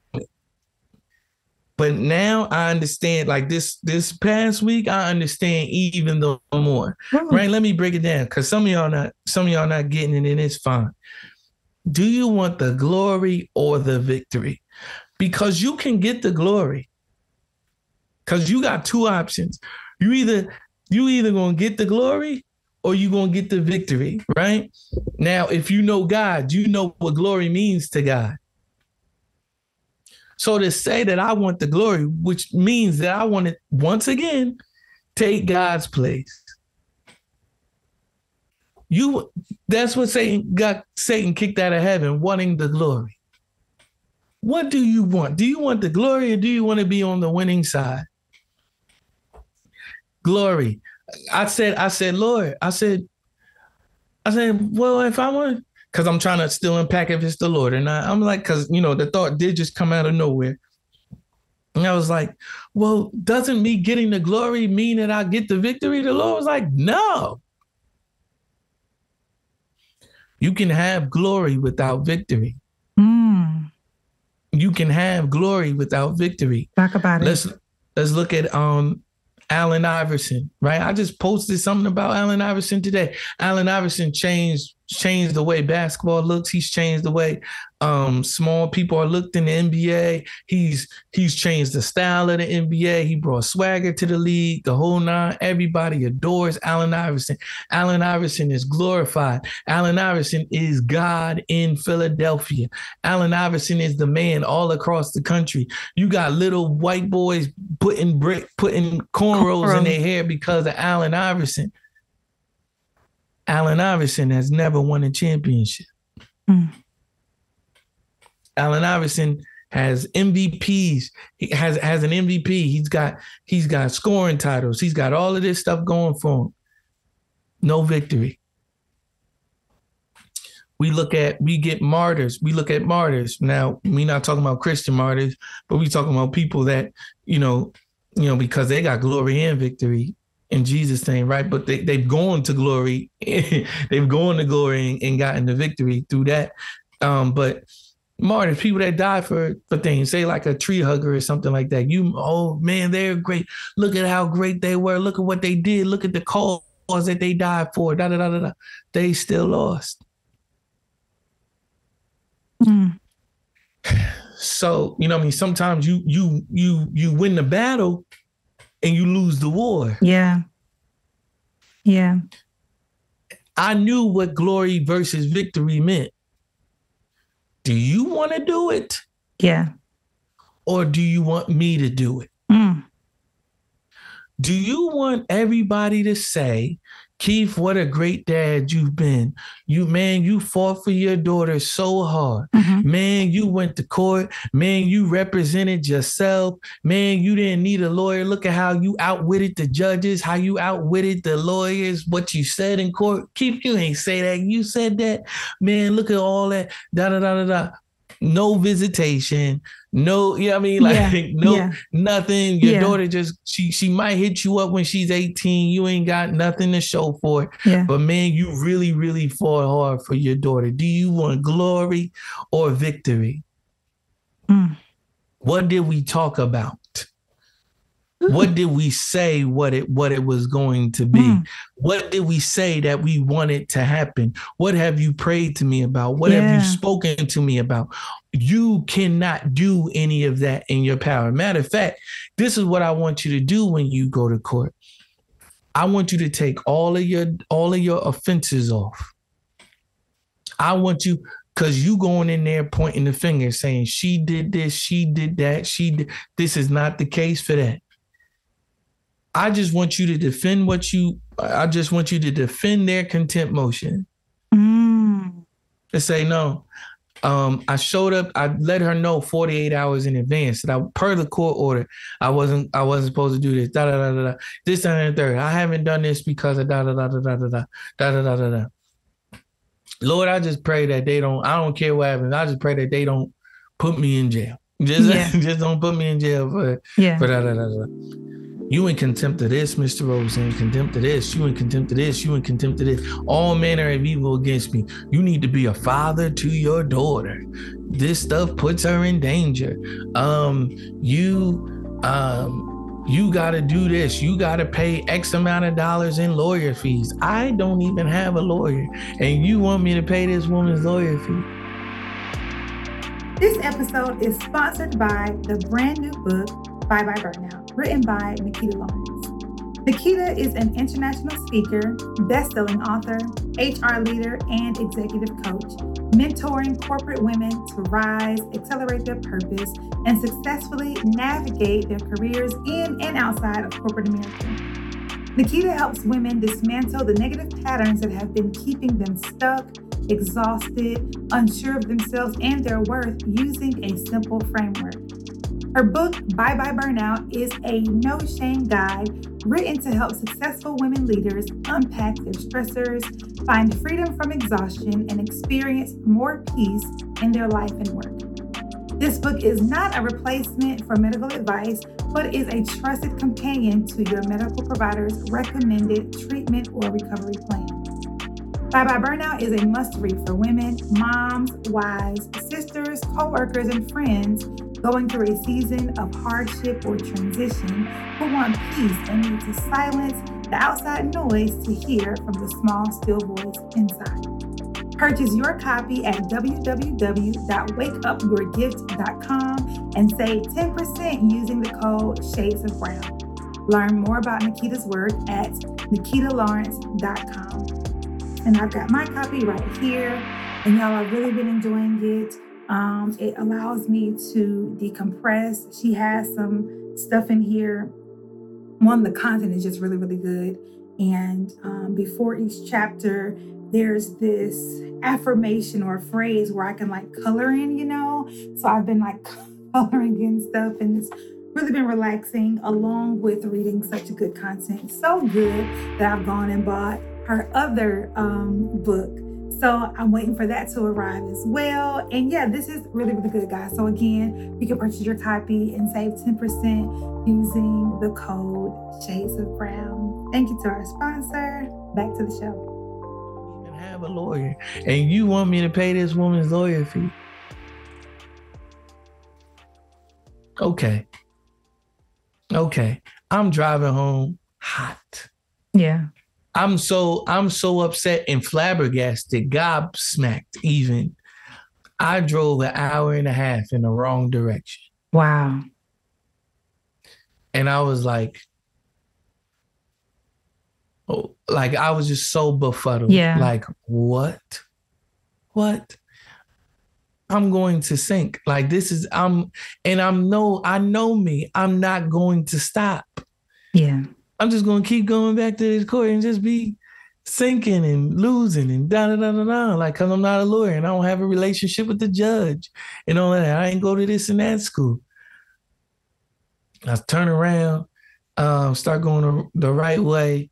But now I understand, like this this past week, I understand even the more. Mm-hmm. Right? Let me break it down. Cause some of y'all not some of y'all not getting it, and it's fine. Do you want the glory or the victory? Because you can get the glory. Cause you got two options. You either you either gonna get the glory or you going to get the victory, right? Now, if you know God, you know what glory means to God. So to say that I want the glory, which means that I want to once again take God's place. You that's what Satan got Satan kicked out of heaven, wanting the glory. What do you want? Do you want the glory or do you want to be on the winning side? Glory. I said, I said, Lord, I said, I said, well, if I want, because I'm trying to still unpack if it's the Lord or not. I'm like, because you know, the thought did just come out of nowhere. And I was like, well, doesn't me getting the glory mean that I get the victory? The Lord was like, no. You can have glory without victory. Mm. You can have glory without victory. Talk about it. Let's let's look at um Allen Iverson, right? I just posted something about Allen Iverson today. Allen Iverson changed changed the way basketball looks. He's changed the way um, small people are looked in the NBA. He's he's changed the style of the NBA. He brought swagger to the league, the whole nine. Everybody adores Allen Iverson. Allen Iverson is glorified. Allen Iverson is God in Philadelphia. Allen Iverson is the man all across the country. You got little white boys putting brick, putting cornrows in their hair because of Allen Iverson. Allen Iverson has never won a championship. Mm. Allen Iverson has MVPs. He has has an MVP. He's got he's got scoring titles. He's got all of this stuff going for him. No victory. We look at we get martyrs. We look at martyrs. Now, we not talking about Christian martyrs, but we talking about people that, you know, you know, because they got glory and victory in Jesus' name, right? But they, they've gone to glory, <laughs> they've gone to glory and, and gotten the victory through that. Um, but martyrs, people that die for for things, say like a tree hugger or something like that. You, oh man, they're great. Look at how great they were. Look at what they did. Look at the cause that they died for. Da da da da da. They still lost. Mm. <sighs> So you know, I mean, sometimes you you you you win the battle, and you lose the war. Yeah. Yeah. I knew what glory versus victory meant. Do you want to do it? Yeah. Or do you want me to do it? Mm. Do you want everybody to say Keith, what a great dad you've been. You man, you fought for your daughter so hard. Mm-hmm. Man, you went to court. Man, you represented yourself. Man, you didn't need a lawyer. Look at how you outwitted the judges, how you outwitted the lawyers, what you said in court. Keith, you ain't say that. You said that. Man, look at all that. Da da da da da no visitation, no, you know what I mean? <laughs> Like yeah, no yeah. nothing. Your yeah. daughter just she she might hit you up when she's 18. You ain't got nothing to show for it. But man, you really, really fought hard for your daughter. Do you want glory or victory? Mm. What did we talk about? What did we say what it what it was going to be? Mm. What did we say that we wanted to happen? What have you prayed to me about? What yeah. have you spoken to me about? You cannot do any of that in your power. Matter of fact, this is what I want you to do when you go to court. I want you to take all of your all of your offenses off. I want you because you going in there pointing the finger saying she did this, she did that, she did this is not the case for that. I just want you to defend what you. I just want you to defend their contempt motion. Mm. To say no. Um, I showed up. I let her know 48 hours in advance that I, per the court order, I wasn't. I wasn't supposed to do this. Da da da da da. This and the third. I haven't done this because of da da da da da da da da da da da. Lord, I just pray that they don't. I don't care what happens. I just pray that they don't put me in jail. Just, yeah. just don't put me in jail for yeah. for da da da da. You in contempt of this, Mr. Rose, in contempt of this, you in contempt of this, you in contempt of this. All manner of evil against me. You need to be a father to your daughter. This stuff puts her in danger. Um, you um you gotta do this. You gotta pay X amount of dollars in lawyer fees. I don't even have a lawyer, and you want me to pay this woman's lawyer fee. This episode is sponsored by the brand new book, Bye Bye Burnout written by Nikita Lawrence. Nikita is an international speaker, best-selling author, HR leader, and executive coach, mentoring corporate women to rise, accelerate their purpose, and successfully navigate their careers in and outside of corporate America. Nikita helps women dismantle the negative patterns that have been keeping them stuck, exhausted, unsure of themselves and their worth using a simple framework. Her book, Bye Bye Burnout, is a no shame guide written to help successful women leaders unpack their stressors, find freedom from exhaustion, and experience more peace in their life and work. This book is not a replacement for medical advice, but is a trusted companion to your medical provider's recommended treatment or recovery plan. Bye Bye Burnout is a must read for women, moms, wives, sisters, co workers, and friends going through a season of hardship or transition who want peace and need to silence the outside noise to hear from the small, still voice inside. Purchase your copy at www.wakeupyourgift.com and save 10% using the code Shades of Brown. Learn more about Nikita's work at nikitalawrence.com. And I've got my copy right here, and y'all have really been enjoying it. Um, it allows me to decompress. She has some stuff in here. One, the content is just really, really good. And um, before each chapter, there's this affirmation or phrase where I can like color in, you know? So I've been like <laughs> coloring in stuff and it's really been relaxing along with reading such good content. So good that I've gone and bought her other um, book. So I'm waiting for that to arrive as well. And yeah, this is really, really good, guys. So again, you can purchase your copy and save 10% using the code Shades of Brown. Thank you to our sponsor. Back to the show You can have a lawyer and you want me to pay this woman's lawyer fee. Okay. Okay. I'm driving home hot. Yeah. I'm so I'm so upset and flabbergasted, gobsmacked even. I drove an hour and a half in the wrong direction. Wow. And I was like, oh, like I was just so befuddled. Yeah. Like, what? What? I'm going to sink. Like this is I'm and I'm no, I know me. I'm not going to stop. Yeah. I'm just gonna keep going back to this court and just be sinking and losing and da da da da da. Like, cause I'm not a lawyer and I don't have a relationship with the judge and all that. I ain't go to this and that school. I turn around, um, start going the right way.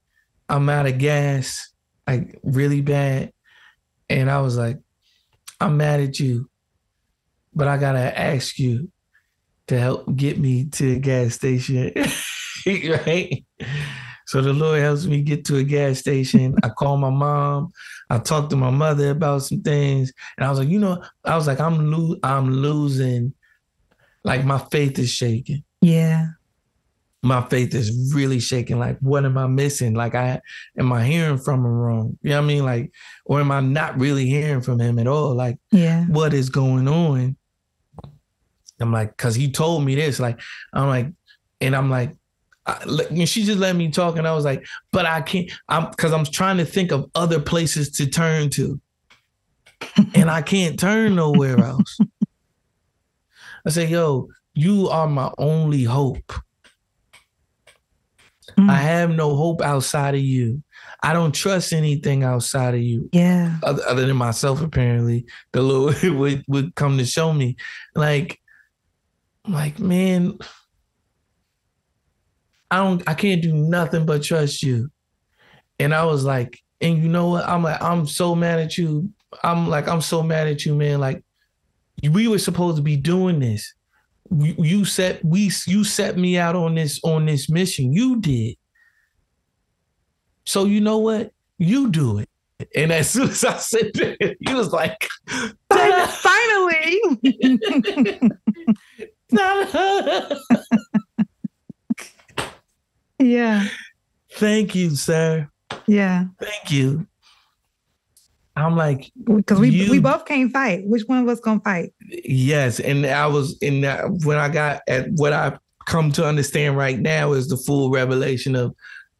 I'm out of gas, like really bad. And I was like, I'm mad at you, but I gotta ask you to help get me to the gas station. <laughs> <laughs> right? So the Lord helps me get to a gas station. I call my mom. I talk to my mother about some things, and I was like, you know, I was like, I'm lo- I'm losing, like my faith is shaking. Yeah. My faith is really shaking. Like, what am I missing? Like, I am I hearing from him wrong? You know what I mean? Like, or am I not really hearing from him at all? Like, yeah, what is going on? I'm like, cause he told me this. Like, I'm like, and I'm like, I, she just let me talk, and I was like, but I can't. I'm because I'm trying to think of other places to turn to, <laughs> and I can't turn nowhere else. I say, yo, you are my only hope. Mm. I have no hope outside of you. I don't trust anything outside of you. Yeah. Other, other than myself, apparently, the Lord <laughs> would would come to show me, like, like man I don't I can't do nothing but trust you. And I was like, and you know what? I'm like, I'm so mad at you. I'm like, I'm so mad at you, man. Like, we were supposed to be doing this. You set we you set me out on this on this mission. You did. So you know what? You do it. And as soon as I said that, he was like, finally. <laughs> <laughs> <laughs> Yeah. Thank you, sir. Yeah. Thank you. I'm like, because we you, we both can't fight. Which one of us gonna fight? Yes, and I was in that when I got at what I come to understand right now is the full revelation of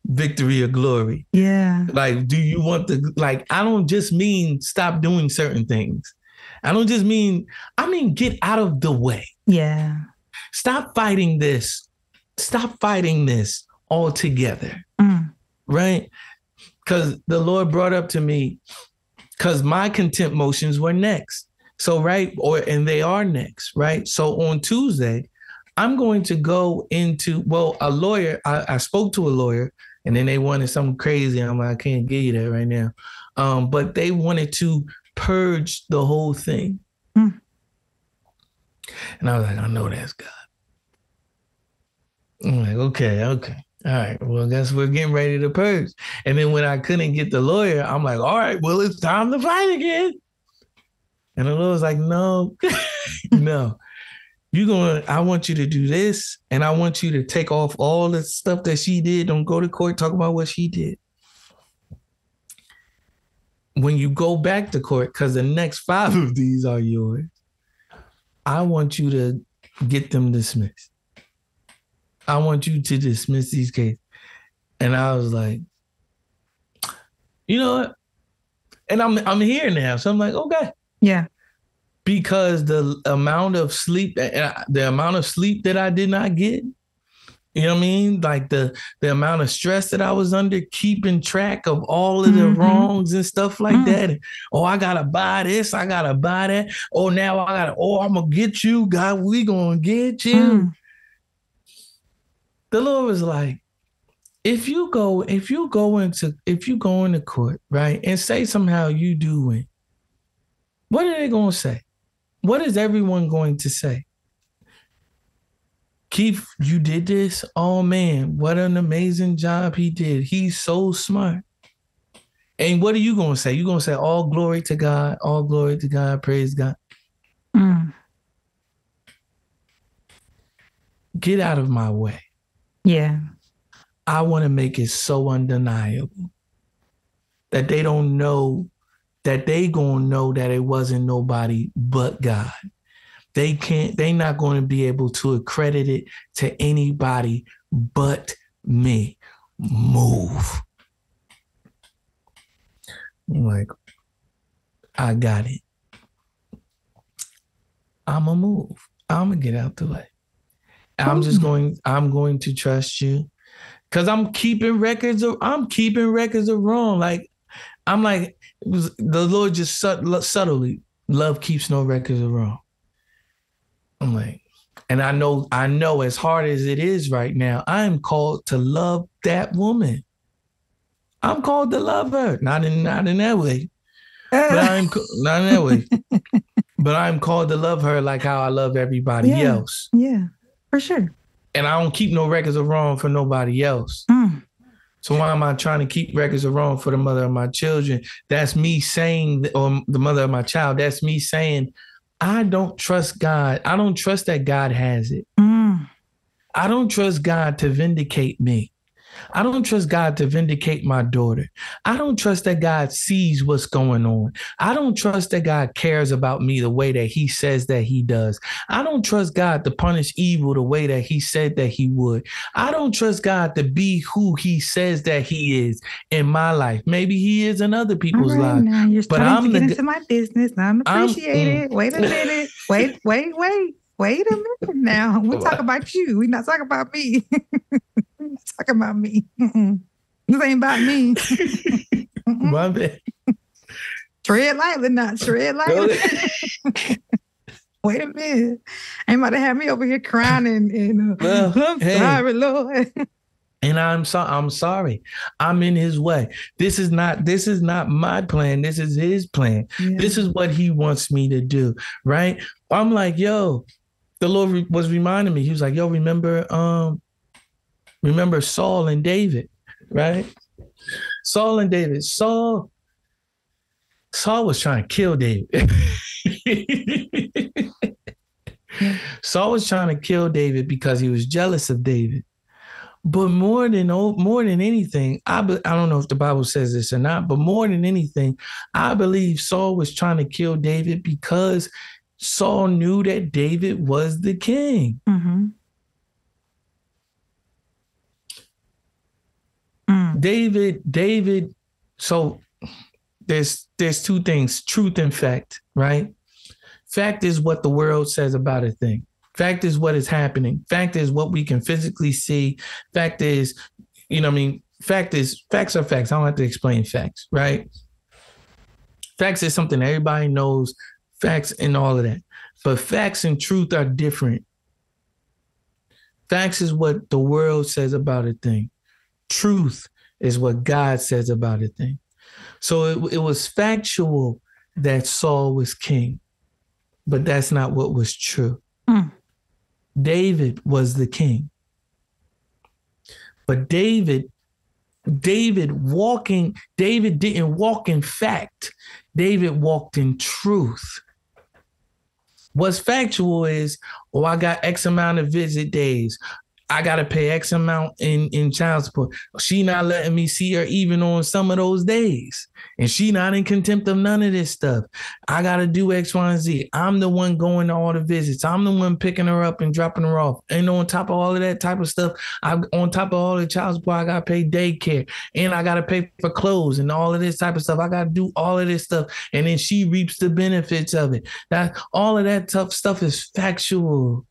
victory or glory. Yeah. Like, do you want the like? I don't just mean stop doing certain things. I don't just mean I mean get out of the way. Yeah. Stop fighting this. Stop fighting this altogether. Mm. Right? Because the Lord brought up to me, because my contempt motions were next. So, right, or and they are next, right? So on Tuesday, I'm going to go into, well, a lawyer, I, I spoke to a lawyer and then they wanted something crazy. I'm like, I can't give you that right now. Um, but they wanted to purge the whole thing. Mm. And I was like, I know that's God. I'm like, okay, okay. All right. Well, guess we're getting ready to purge. And then when I couldn't get the lawyer, I'm like, all right, well, it's time to fight again. And the Lord was like, no, <laughs> no. You're going, I want you to do this. And I want you to take off all the stuff that she did. Don't go to court, talk about what she did. When you go back to court, because the next five of these are yours, I want you to get them dismissed. I want you to dismiss these cases. And I was like, you know what? And I'm I'm here now. So I'm like, okay. Yeah. Because the amount of sleep the amount of sleep that I did not get You know what I mean? Like the the amount of stress that I was under, keeping track of all of the mm-hmm. wrongs and stuff like mm. that. And, oh, I gotta buy this, I gotta buy that. Oh, now I gotta. Oh, I'm gonna get you, God. We gonna get you. Mm. The Lord was like, if you go, if you go into, if you go into court, right, and say somehow you do win, what are they gonna say? What is everyone going to say? Keith, you did this? Oh man, what an amazing job he did. He's so smart. And what are you going to say? You're going to say, All glory to God, all glory to God, praise God. Mm. Get out of my way. Yeah. I want to make it so undeniable that they don't know that they going to know that it wasn't nobody but God. They can't they not going to be able to accredit it to anybody but me. Move. I'm like i got it. I'm gonna move. I'm gonna get out the way i'm just going i'm going to trust you because i'm keeping records of i'm keeping records of wrong like i'm like the lord just subtly love keeps no records of wrong I'm like, and I know, I know as hard as it is right now, I'm called to love that woman. I'm called to love her. Not in not in that way. But I'm <laughs> not in that way. but I'm called to love her like how I love everybody yeah, else. Yeah, for sure. And I don't keep no records of wrong for nobody else. Mm. So why am I trying to keep records of wrong for the mother of my children? That's me saying, or the mother of my child. That's me saying, I don't trust God. I don't trust that God has it. Mm. I don't trust God to vindicate me. I don't trust God to vindicate my daughter. I don't trust that God sees what's going on. I don't trust that God cares about me the way that He says that He does. I don't trust God to punish evil the way that He said that He would. I don't trust God to be who He says that He is in my life. Maybe He is in other people's right, lives. But I'm to get the, into my business. I'm appreciate I'm, it. Mm. Wait a minute. <laughs> Wait, wait, wait. Wait a minute now. <laughs> We talk about you. We not talking about me. <laughs> talking about me. This ain't about me. My bad. Tread lightly, not tread lightly. <laughs> Wait a minute. Ain't about to have me over here crying and, and uh, well, I'm hey. sorry, Lord. and I'm sorry. I'm sorry. I'm in his way. This is not this is not my plan. This is his plan. Yeah. This is what he wants me to do. Right. I'm like, yo, the Lord was reminding me. He was like, yo, remember um Remember Saul and David, right? Saul and David. Saul, Saul was trying to kill David. <laughs> Saul was trying to kill David because he was jealous of David. But more than more than anything, I be, I don't know if the Bible says this or not, but more than anything, I believe Saul was trying to kill David because Saul knew that David was the king. Mm-hmm. Mm. David, David, so there's there's two things, truth and fact, right? Fact is what the world says about a thing. Fact is what is happening. Fact is what we can physically see. Fact is, you know, I mean, fact is facts are facts. I don't have to explain facts, right? Facts is something everybody knows, facts and all of that. But facts and truth are different. Facts is what the world says about a thing truth is what God says about a thing. So it, it was factual that Saul was king, but that's not what was true. Mm. David was the king. But David, David walking, David didn't walk in fact. David walked in truth. What's factual is, oh, I got X amount of visit days. I gotta pay X amount in in child support. She not letting me see her even on some of those days, and she not in contempt of none of this stuff. I gotta do X, Y, and Z. I'm the one going to all the visits. I'm the one picking her up and dropping her off. And on top of all of that type of stuff, I on top of all the child support, I gotta pay daycare, and I gotta pay for clothes and all of this type of stuff. I gotta do all of this stuff, and then she reaps the benefits of it. That all of that tough stuff is factual.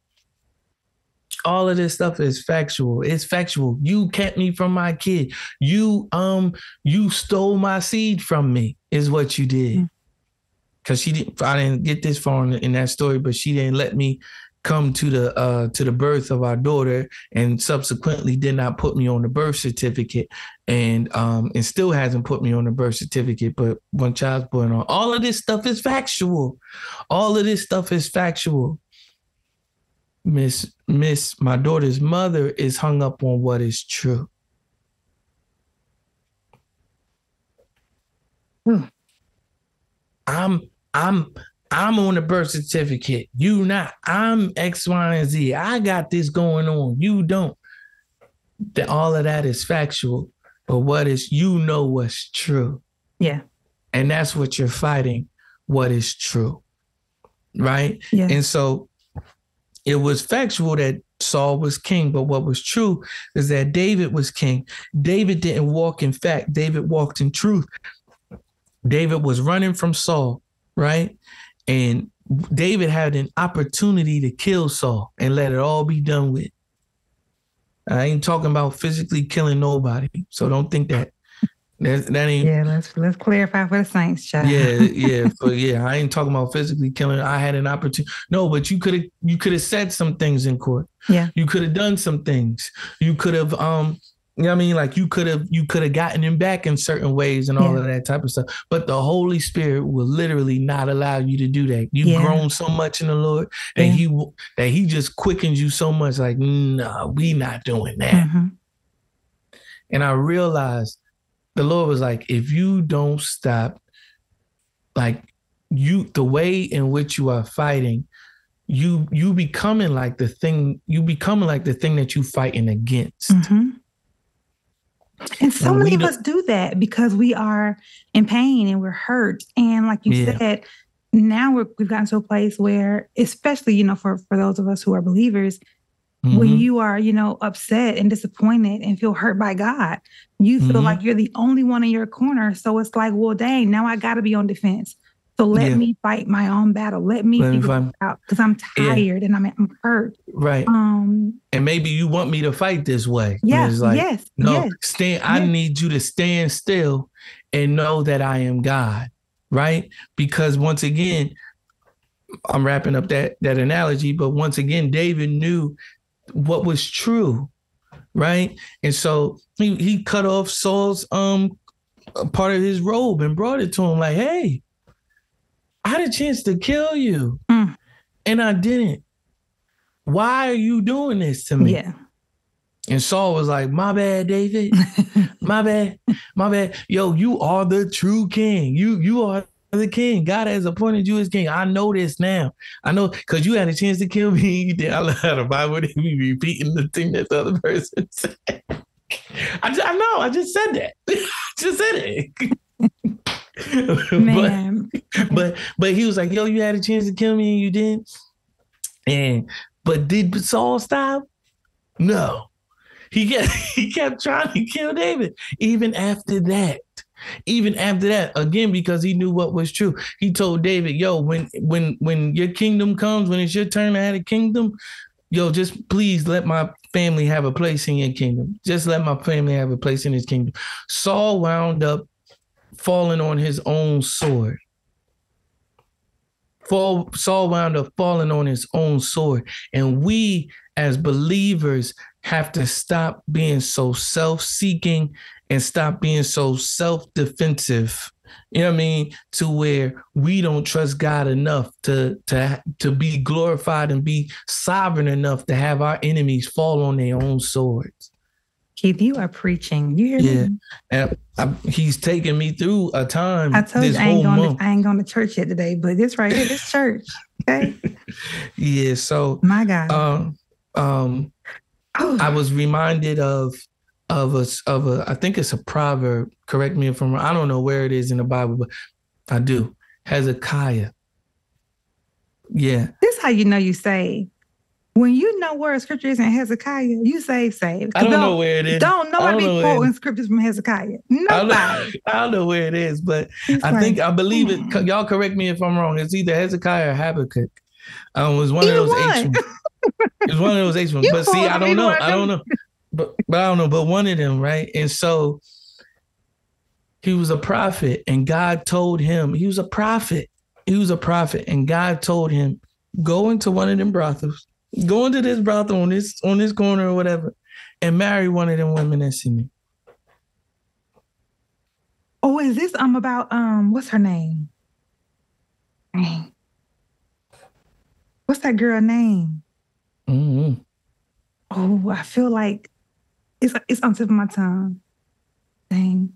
All of this stuff is factual. It's factual. You kept me from my kid. You um you stole my seed from me. Is what you did. Mm-hmm. Cause she didn't. I didn't get this far in, in that story, but she didn't let me come to the uh to the birth of our daughter and subsequently did not put me on the birth certificate and um and still hasn't put me on the birth certificate but one child's born on all of this stuff is factual all of this stuff is factual Miss Miss my daughter's mother is hung up on what is true. Hmm. I'm I'm I'm on the birth certificate. You not. I'm X, Y, and Z. I got this going on. You don't. That all of that is factual. But what is you know what's true. Yeah. And that's what you're fighting, what is true. Right? Yeah. And so it was factual that Saul was king, but what was true is that David was king. David didn't walk in fact, David walked in truth. David was running from Saul, right? And David had an opportunity to kill Saul and let it all be done with. I ain't talking about physically killing nobody. So don't think that that, that ain't. Yeah, let's let's clarify for the saints, child. Yeah, <laughs> yeah, but yeah, I ain't talking about physically killing. I had an opportunity. No, but you could have you could have said some things in court. Yeah, you could have done some things. You could have um. You know what I mean? Like you could have you could have gotten him back in certain ways and all yeah. of that type of stuff. But the Holy Spirit will literally not allow you to do that. You've yeah. grown so much in the Lord that yeah. he that he just quickens you so much. Like, nah, we not doing that. Mm-hmm. And I realized the Lord was like, if you don't stop, like you, the way in which you are fighting, you you becoming like the thing, you becoming like the thing that you fighting against. Mm-hmm. And so and many of us do that because we are in pain and we're hurt. And like you yeah. said, now we have gotten to a place where, especially, you know, for, for those of us who are believers, Mm-hmm. When you are, you know, upset and disappointed and feel hurt by God, you feel mm-hmm. like you're the only one in your corner. So it's like, well, dang, now I got to be on defense. So let yeah. me fight my own battle. Let me let figure out because I'm tired yeah. and I'm, I'm hurt. Right. Um. And maybe you want me to fight this way. Yeah. Like, yes. No. Yes, stand. I need you to stand still and know that I am God. Right. Because once again, I'm wrapping up that that analogy. But once again, David knew what was true, right? And so he, he cut off Saul's um part of his robe and brought it to him like, hey, I had a chance to kill you. Mm. And I didn't. Why are you doing this to me? Yeah. And Saul was like, My bad, David. <laughs> my bad. My bad. Yo, you are the true king. You you are the king. God has appointed you as king. I know this now. I know because you had a chance to kill me. You <laughs> did. I love how the Bible they be repeating the thing that the other person <laughs> said. I, just, I know. I just said that. <laughs> just said it. Man. but, but but he was like, "Yo, you had a chance to kill me and you didn't." And but did Saul stop? No. He kept he kept trying to kill David even after that. Even after that, again, because he knew what was true. He told David, yo, when when when your kingdom comes, when it's your turn to have a kingdom, yo, just please let my family have a place in your kingdom. Just let my family have a place in his kingdom. Saul wound up falling on his own sword. Fall. Saul wound up falling on his own sword. And we as believers have to stop being so self seeking and stop being so self-defensive you know what I mean? To where we don't trust God enough to to to be glorified and be sovereign enough to have our enemies fall on their own swords. Keith, you are preaching. You hear yeah. me? And I, he's taking me through a time. I told you I ain't going. To, I ain't going to church yet today, but this right here, this church. Okay. <laughs> yeah. So my God. Um. Um. Oh. I was reminded of of a of a I think it's a proverb. Correct me if I'm wrong. I don't know where it is in the Bible, but I do. Hezekiah. Yeah. This is how you know you say. When you know where a scripture is in Hezekiah, you say saved. I don't, don't, know where it is. Don't nobody be quoting scriptures from Hezekiah. Nobody. I don't, know, <laughs> I don't know where it is, but I like, think I believe it. Y'all correct me if I'm wrong. It's either Hezekiah or Habakkuk. Um, it was one Either of those one. was one of those H ones. <laughs> But see, I don't know. I don't know. But but I don't know. But one of them, right? And so he was a prophet, and God told him he was a prophet. He was a prophet, and God told him, go into one of them brothels, go into this brothel on this on this corner or whatever, and marry one of them women that's in it. Oh, is this um about um what's her name? What's that girl name? Mm-hmm. Oh, I feel like it's it's on tip of my tongue. Dang.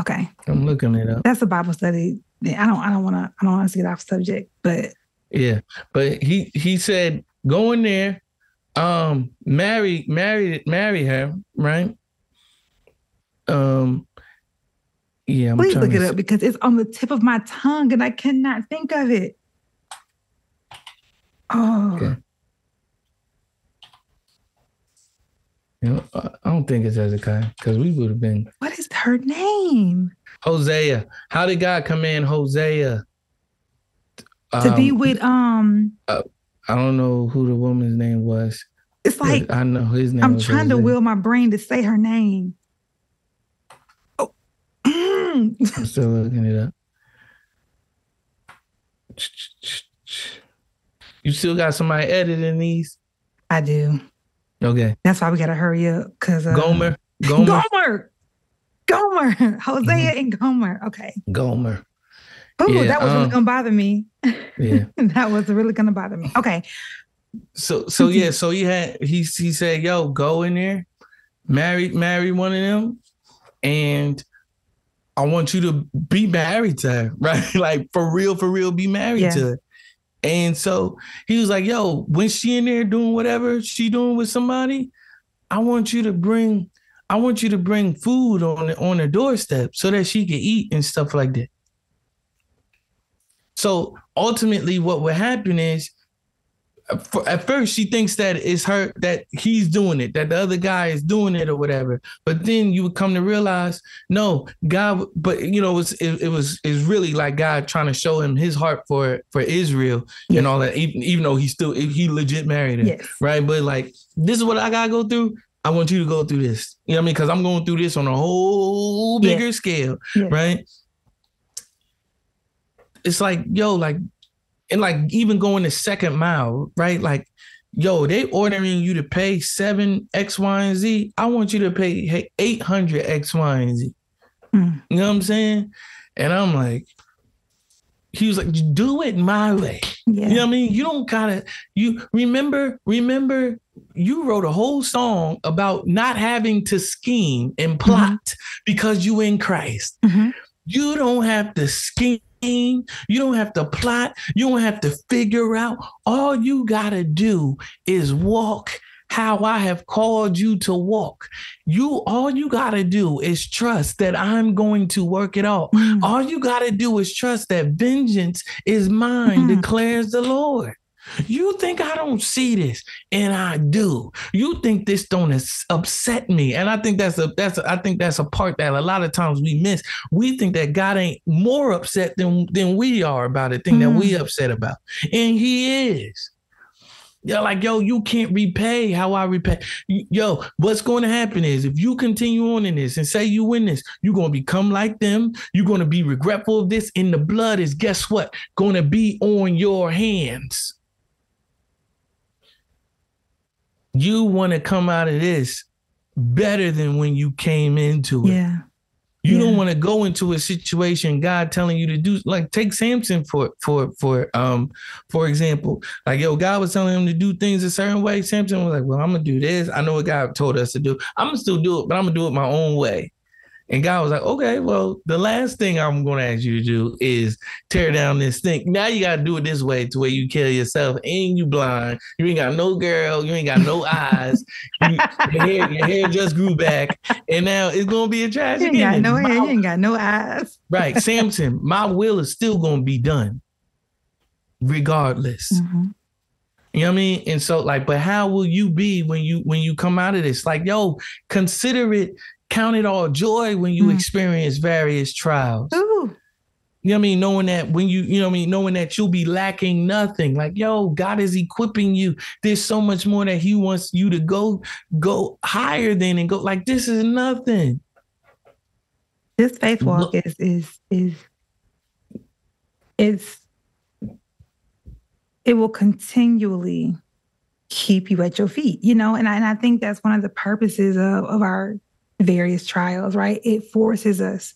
Okay. I'm looking it up. That's a Bible study. I don't I don't wanna I don't want to get off subject, but yeah. But he he said go in there, um, marry, marry, marry her, right? Um yeah, I'm please look it up because it's on the tip of my tongue and I cannot think of it. Oh. Okay. You know, I don't think it's Hezekiah because we would have been. What is her name? Hosea. How did God command Hosea to um, be with um? Uh, I don't know who the woman's name was. It's like I know his name. I'm trying Hosea. to will my brain to say her name. Oh, <clears throat> I'm still looking it up. You still got somebody editing these? I do. Okay. That's why we gotta hurry up because uh, Gomer. Gomer. Gomer. Gomer. <laughs> Hosea mm-hmm. and Gomer. Okay. Gomer. Oh, yeah, that was um, really gonna bother me. Yeah. <laughs> that was really gonna bother me. Okay. So so yeah, so he had he he said, yo, go in there, marry, marry one of them, and I want you to be married to her, <laughs> right? like for real, for real, be married yeah. to her. And so he was like, yo, when she in there doing whatever she doing with somebody, I want you to bring, I want you to bring food on the, on the doorstep so that she can eat and stuff like that. So ultimately, what would happen is at first she thinks that it's her that he's doing it, that the other guy is doing it or whatever. But then you would come to realize, no, God. But you know, it was it, it was it's really like God trying to show him His heart for for Israel yes. and all that. Even even though he still he legit married her, yes. right? But like this is what I gotta go through. I want you to go through this. You know what I mean? Because I'm going through this on a whole bigger yes. scale, right? It's like, yo, like and like even going the second mile, right? Like, yo, they ordering you to pay seven X, Y, and Z. I want you to pay eight hundred X, Y, and Z. Mm. You know what I'm saying? And I'm like, he was like, do it my way. Yeah. You know what I mean? You don't gotta, you remember, remember, you wrote a whole song about not having to scheme and plot mm-hmm. because you in Christ. Mm-hmm. You don't have to scheme you don't have to plot. You don't have to figure out. All you got to do is walk how I have called you to walk. You all you got to do is trust that I'm going to work it out. Mm. All you got to do is trust that vengeance is mine, mm. declares the Lord. You think I don't see this, and I do. You think this don't upset me, and I think that's a that's a, I think that's a part that a lot of times we miss. We think that God ain't more upset than than we are about a thing mm. that we mm. upset about, and He is. You're like, yo, you can't repay how I repay. Yo, what's going to happen is if you continue on in this and say you win this, you're going to become like them. You're going to be regretful of this. And the blood is, guess what? Going to be on your hands. You want to come out of this better than when you came into it. Yeah. You yeah. don't want to go into a situation God telling you to do like take Samson for for for um for example. Like yo, God was telling him to do things a certain way. Samson was like, Well, I'm gonna do this. I know what God told us to do. I'm gonna still do it, but I'm gonna do it my own way. And God was like, okay, well, the last thing I'm going to ask you to do is tear down this thing. Now you got to do it this way to where you kill yourself and you blind. You ain't got no girl. You ain't got no <laughs> eyes. You, your, hair, your hair just grew back. And now it's going to be a tragedy. You ain't got no hair. You ain't got no eyes. right. Samson, <laughs> my will is still going to be done regardless. Mm-hmm. You know what I mean? And so like, but how will you be when you when you come out of this? Like, yo, consider it count it all joy when you mm. experience various trials. Ooh. You know what I mean? Knowing that when you, you know what I mean, knowing that you'll be lacking nothing. Like, yo, God is equipping you. There's so much more that He wants you to go, go higher than and go. Like, this is nothing. This faith walk is is is is it will continually keep you at your feet, you know, and I, and I think that's one of the purposes of, of our various trials, right? It forces us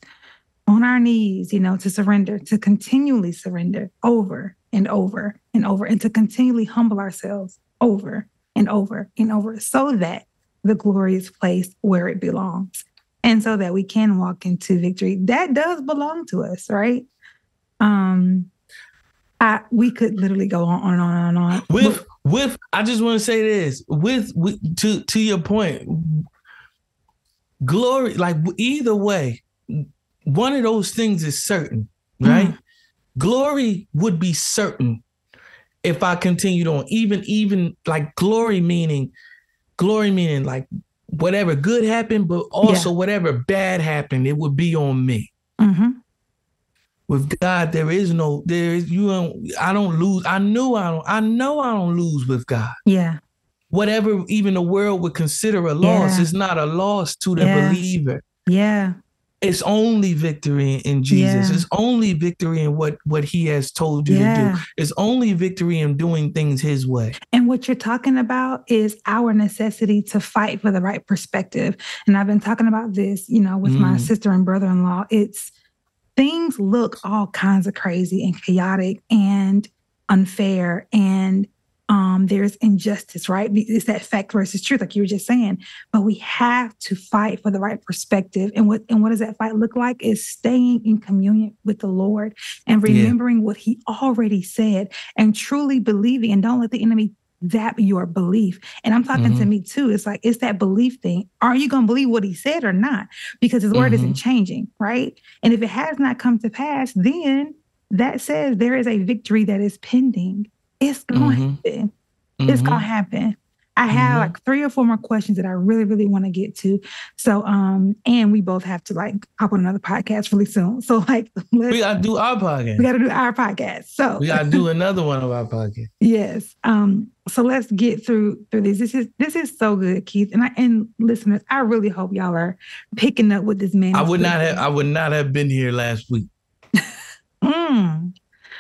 on our knees, you know, to surrender, to continually surrender over and over and over, and to continually humble ourselves over and over and over so that the glory is placed where it belongs and so that we can walk into victory. That does belong to us, right? Um, I, we could literally go on and on and on. With with I just want to say this with, with to to your point, glory like either way, one of those things is certain, right? Mm. Glory would be certain if I continued on. Even even like glory meaning glory meaning like whatever good happened, but also yeah. whatever bad happened, it would be on me. Mm-hmm with God, there is no there is you don't I don't lose. I knew I don't I know I don't lose with God. Yeah. Whatever even the world would consider a loss, yeah. it's not a loss to the yeah. believer. Yeah. It's only victory in Jesus. Yeah. It's only victory in what what he has told you to do. It's only victory in doing things his way. And what you're talking about is our necessity to fight for the right perspective. And I've been talking about this, you know, with mm. my sister and brother-in-law. It's things look all kinds of crazy and chaotic and unfair and um, there's injustice, right? It's that fact versus truth, like you were just saying. But we have to fight for the right perspective. And what and what does that fight look like? Is staying in communion with the Lord and remembering yeah. what He already said and truly believing. And don't let the enemy zap your belief. And I'm talking mm-hmm. to me too. It's like, it's that belief thing. Are you going to believe what he said or not? Because his word mm-hmm. isn't changing, right? And if it has not come to pass, then that says there is a victory that is pending. It's going to mm-hmm. happen. It's going to mm-hmm. happen. I have mm-hmm. like three or four more questions that I really, really want to get to. So, um, and we both have to like hop on another podcast really soon. So, like, <laughs> we gotta do our podcast. We gotta do our podcast. So we gotta do another one of our podcast. <laughs> yes. Um. So let's get through through this. This is this is so good, Keith. And I and listeners, I really hope y'all are picking up with this man. I would not have. I would not have been here last week. <laughs> mm.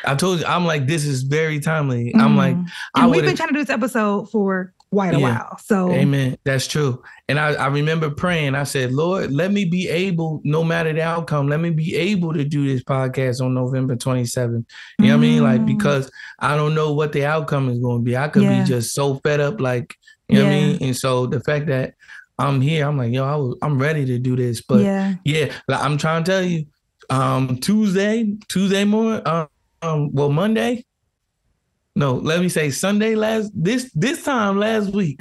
I told you, I'm like, this is very timely. Mm. I'm like, and I we've been trying to do this episode for quite a yeah. while. So Amen. That's true. And I, I remember praying, I said, Lord, let me be able, no matter the outcome, let me be able to do this podcast on November 27th. You know mm. what I mean? Like, mm. because I don't know what the outcome is going to be. I could yeah. be just so fed up, like, you know yeah. what I mean? And so the fact that I'm here, I'm like, yo, I was, I'm ready to do this. But yeah, yeah like, I'm trying to tell you, um, Tuesday, Tuesday morning, um, um, well, Monday, no, let me say Sunday last this this time last week.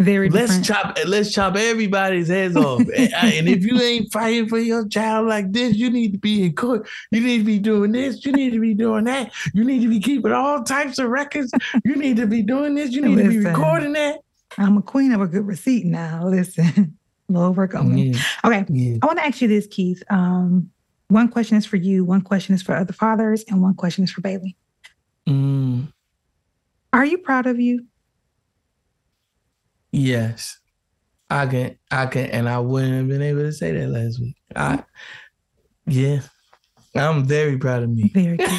Very let's chop let's chop everybody's heads off. <laughs> and, and, if you ain't fighting for your child like this, you need to be in court. You need to be doing this. You need to be doing that. You need to be keeping all types of records. You need to be doing this. You need Listen, to be recording that. I'm a queen of a good receipt now. <laughs> Listen, little work on me. Yeah. Okay, yeah. I want to ask you this, Keith. Um, one question is for you. One question is for other fathers, and one question is for Bailey. Mm. Are you proud of you? Yes. I can I can and I wouldn't have been able to say that last week. I yeah. I'm very proud of me. Very good.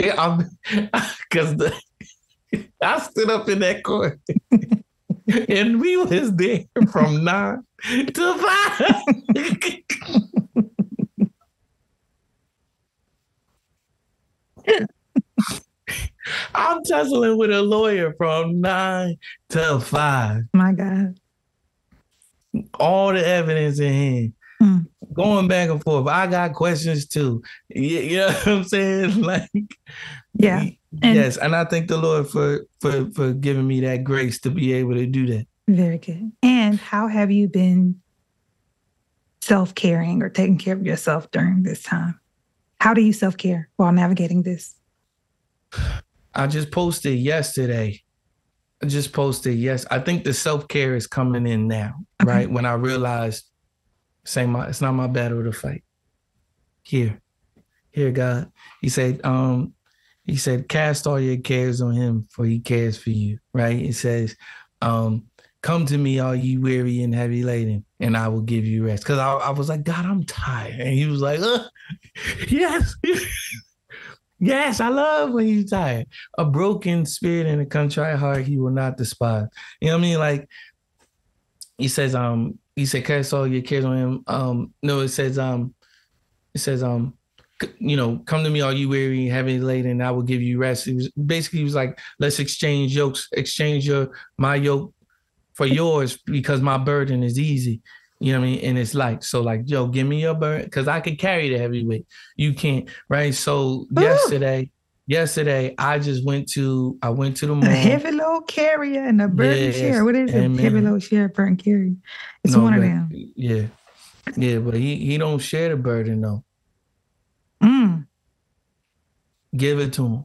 yeah, <laughs> I'm <laughs> because the <laughs> I stood up in that court and we was there from nine to five. <laughs> I'm tussling with a lawyer from nine to five. My God. All the evidence in hand. Mm. Going back and forth. I got questions too. You, you know what I'm saying? <laughs> Like Yeah. And yes. And I thank the Lord for for for giving me that grace to be able to do that. Very good. And how have you been self-caring or taking care of yourself during this time? How do you self-care while navigating this? I just posted yesterday. I just posted yes. I think the self care is coming in now, okay. right? When I realized, say my, it's not my battle to fight. Here, here, God. He said, um, he said, cast all your cares on him, for he cares for you. Right? It says, um, come to me, all you weary and heavy laden, and I will give you rest. Because I, I, was like, God, I'm tired. And he was like, uh, <laughs> yes. <laughs> yes, I love when he's tired. A broken spirit and a contrite heart, he will not despise. You know what I mean? Like he says, um, he said, cast all your cares on him. Um, no, it says, um, it says, um, you know, come to me, all you weary, and heavy laden, and I will give you rest. It was basically he was like, let's exchange yokes, exchange your my yoke for yours because my burden is easy. You know what I mean? And it's like, so like, yo, give me your burden because I can carry the heavy weight. You can't, right? So Ooh. yesterday, yesterday I just went to I went to the mall. A heavy load carrier and a burden yes, share. What is it? Heavy load share, burden carrier. It's no, one of them. Yeah. Yeah, but he he don't share the burden though. Mm. Give it to him.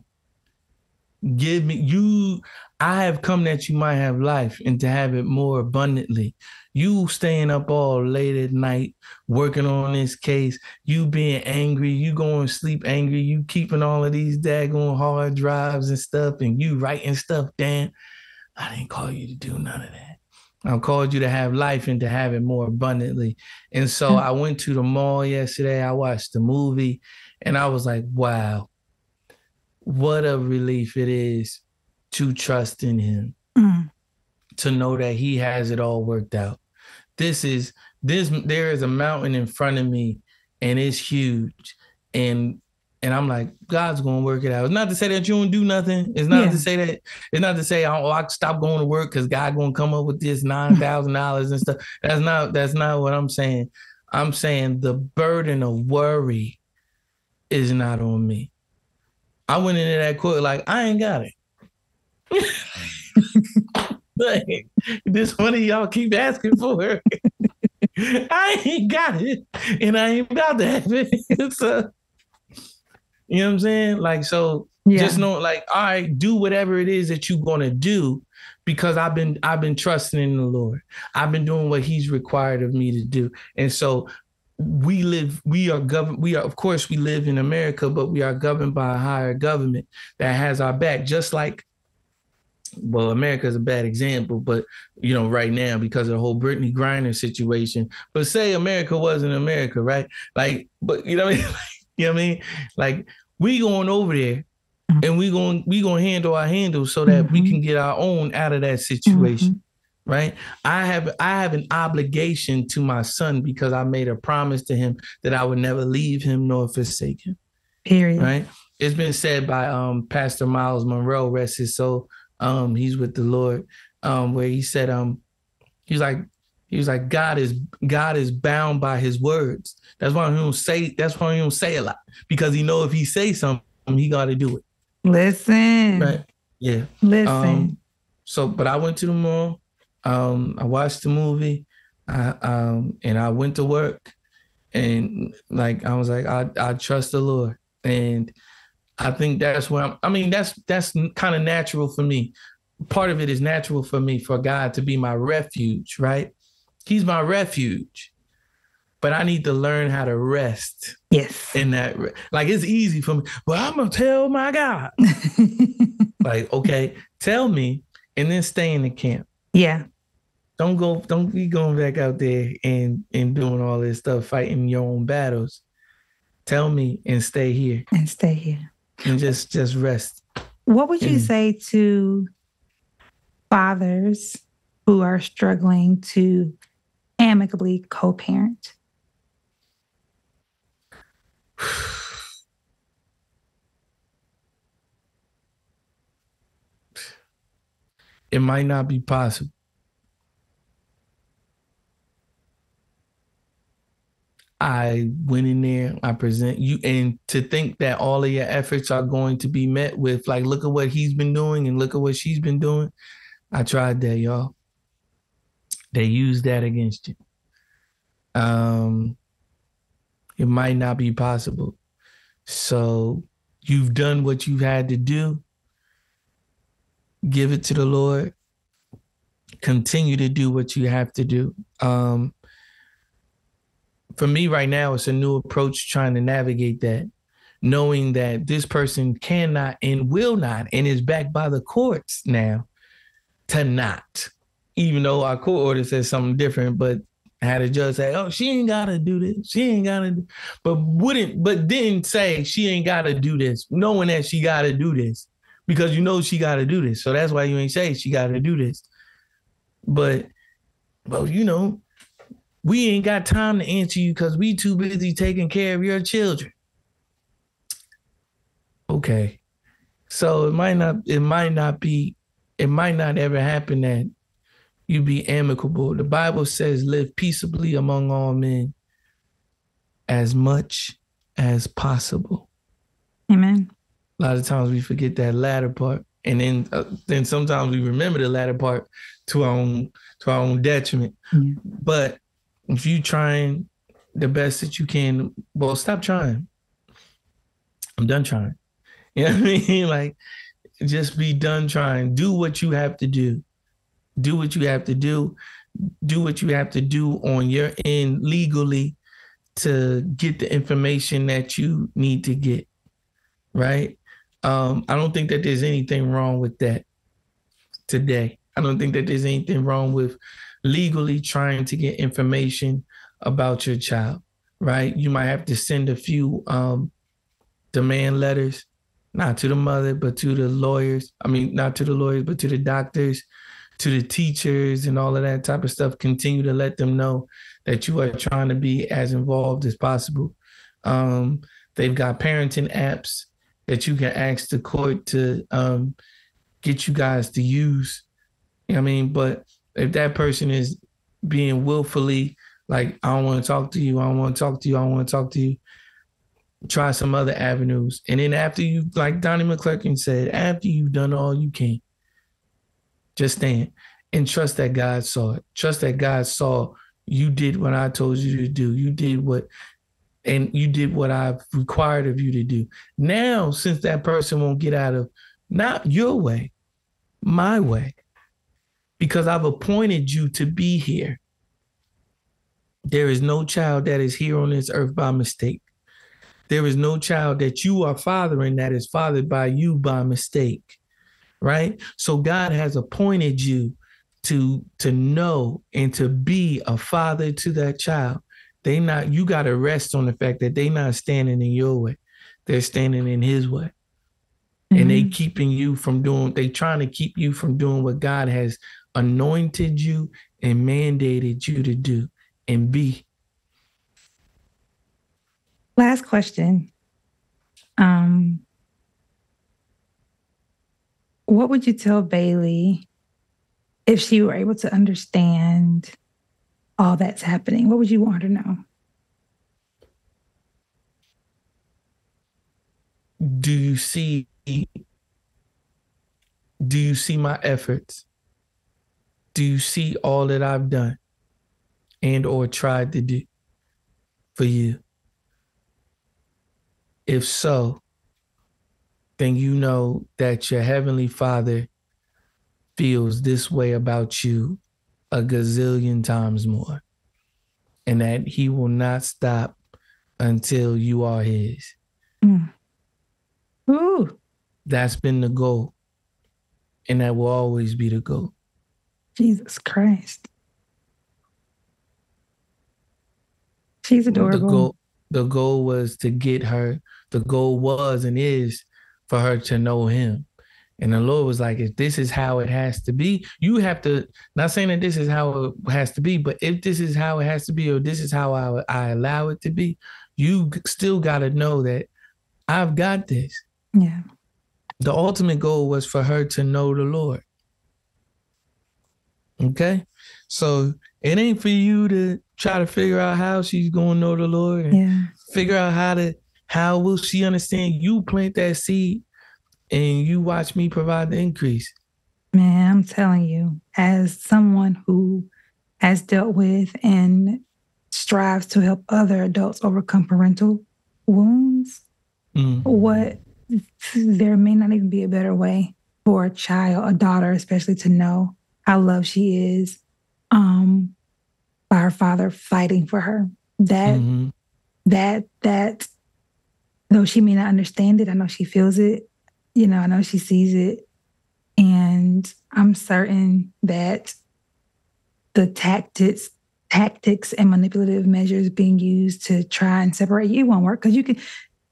Give me you. I have come that you might have life and to have it more abundantly. You staying up all late at night working on this case, you being angry, you going to sleep angry, you keeping all of these daggone hard drives and stuff, and you writing stuff down. I didn't call you to do none of that. I called you to have life and to have it more abundantly. And so mm-hmm. I went to the mall yesterday. I watched the movie and I was like, wow, what a relief it is to trust in him, mm. to know that he has it all worked out. This is this there is a mountain in front of me and it's huge. And and I'm like, God's gonna work it out. It's not to say that you don't do nothing. It's not yeah. to say that it's not to say oh, I stop going to work because God gonna come up with this nine <laughs> thousand dollars and stuff. That's not that's not what I'm saying. I'm saying the burden of worry is not on me. I went into that court like I ain't got it. <laughs> like, this money y'all keep asking for. <laughs> I ain't got it, and I ain't about to have it. <laughs> so, you know what I'm saying? Like, so yeah. just know, like, all right, do whatever it is that you're gonna do, because I've been I've been trusting in the Lord. I've been doing what He's required of me to do, and so we live we are governed we are of course we live in america but we are governed by a higher government that has our back just like well, America is a bad example, but you know, right now because of the whole Brittney Griner situation. But say America wasn't America, right? Like, but you know what I mean? <laughs> you know what I mean? Like, we going over there mm-hmm. and we going we gonna handle our handles so that mm-hmm. we can get our own out of that situation. Right. I have I have an obligation to my son because I made a promise to him that I would never leave him nor forsake him. Period. Right. It's been said by um Pastor Myles Munroe rest his soul um, he's with the Lord, um, where he said, um, he was like, he was like, God is God is bound by his words. That's why he don't say. That's why he don't say a lot because he know if he say something, he got to do it. Listen. Right. Yeah. Listen. Um, so, but I went to the mall. Um, I watched the movie. I, um, and I went to work, and like I was like, I I trust the Lord, and I think that's where I'm, I mean, that's that's kind of natural for me. Part of it is natural for me for God to be my refuge, right? He's my refuge. But I need to learn how to rest. Yes. In that like it's easy for me. Well, I'm gonna tell my God. <laughs> like, okay, tell me and then stay in the camp. Yeah. Don't go, don't be going back out there and and doing all this stuff, fighting your own battles. Tell me and stay here. And stay here and just just rest. What would you and, say to fathers who are struggling to amicably co-parent? <sighs> <sighs> <sighs> It might not be possible. I went in there, I present you, and to think that all of your efforts are going to be met with, like, look at what he's been doing and look at what she's been doing. I tried that, y'all. They used that against you. Um, it might not be possible. So you've done what you've had to do. Give it to the Lord. Continue to do what you have to do. Um, for me right now, it's a new approach trying to navigate that knowing that this person cannot and will not and is backed by the courts now to not even though our court order says something different but had a judge say oh she ain't gotta do this she ain't gotta do but wouldn't but didn't say she ain't gotta do this knowing that she gotta do this because you know she gotta do this so that's why you ain't say she gotta do this but well you know we ain't got time to answer you because we too busy taking care of your children. Okay. So it might not it might not be it might not ever happen that you be amicable. The Bible says live peaceably among all men as much as possible. Amen. A lot of times we forget that latter part, and then uh, then sometimes we remember the latter part to our own to our own detriment. Yeah. But if you trying the best that you can, well, stop trying. I'm done trying. <laughs> You know what I mean? <laughs> Like, just be done trying. Do what you have to do. Do what you have to do. Do what you have to do on your end legally to get the information that you need to get. Right? Um, I don't think that there's anything wrong with that today. I don't think that there's anything wrong with legally trying to get information about your child, right? You might have to send a few um, demand letters, not to the mother, but to the lawyers. I mean, not to the lawyers, but to the doctors, to the teachers, and all of that type of stuff. Continue to let them know that you are trying to be as involved as possible. Um, they've got parenting apps that you can ask the court to um, get you guys to use. You know I mean, but if that person is being willfully like, I don't want to talk to you, I don't want to talk to you, I don't want to talk to you, try some other avenues. And then after you, like Donnie McClurkin said, after you've done all you can, just stand and trust that God saw it. Trust that God saw you did what I told you to do. You did what and you did what I've required of you to do. Now, since that person won't get out of not your way, my way, because I've appointed you to be here. There is no child that is here on this earth by mistake. There is no child that you are fathering that is fathered by you by mistake. Right? So God has appointed you to to know and to be a father to that child. They not you got to rest on the fact that they not standing in your way. They're standing in his way. Mm-hmm. And they mm-hmm. keeping you from doing they trying to keep you from doing what God has anointed you and mandated you to do and be. Last question. Um, what would you tell Bailey if she were able to understand all that's happening? What would you want to know? Do you see do you see my efforts? do you see all that I've done and or tried to do for you? If so, then you know that your heavenly Father feels this way about you a gazillion times more and that he will not stop until you are his. Mm. Ooh. That's been the goal. And that will always be the goal. Jesus Christ. She's adorable. The goal, the goal was to get her, the goal was and is for her to know him. And the Lord was like, if this is how it has to be, you have to, not saying that this is how it has to be, but if this is how it has to be, or this is how I, I allow it to be, you still got to know that I've got this. Yeah. The ultimate goal was for her to know the Lord. Okay. So it ain't for you to try to figure out how she's going to know the Lord and yeah. figure out how to how will she understand you plant that seed and you watch me provide the increase. Man, I'm telling you, as someone who has dealt with and strives to help other adults overcome parental wounds, mm. what there may not even be a better way for a child, a daughter especially, to know how loved she is um, by her father fighting for her. That mm-hmm. that that though she may not understand it, I know she feels it. You know, I know she sees it. And I'm certain that the tactics, tactics and manipulative measures being used to try and separate you won't work because you can.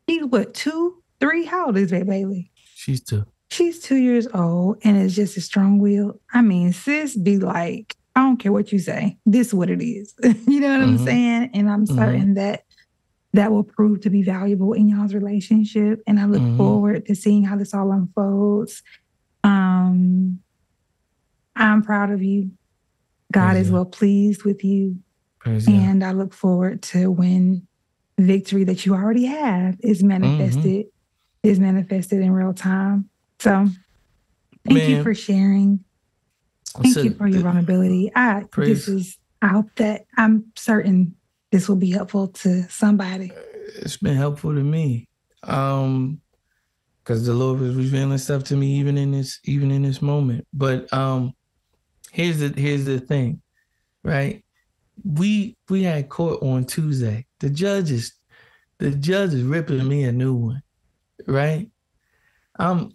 She's what two, three? How old is Ray Bailey? She's two. She's two years old and it's just a strong will. I mean, sis be like, I don't care what you say. This is what it is. <laughs> you know what mm-hmm. I'm saying? And I'm mm-hmm. certain that that will prove to be valuable in y'all's relationship. And I look mm-hmm. forward to seeing how this all unfolds. Um, I'm proud of you. God Praise is well pleased with you. Praise and I look forward to when victory that you already have is manifested, mm-hmm. is manifested in real time. So thank Man. you for sharing. Thank so, you for your vulnerability. I praise. this is I hope that I'm certain this will be helpful to somebody. It's been helpful to me. Um because the Lord was revealing stuff to me even in this even in this moment. But um here's the here's the thing, right? We we had court on Tuesday. The judge is the judge is ripping me a new one, right? I'm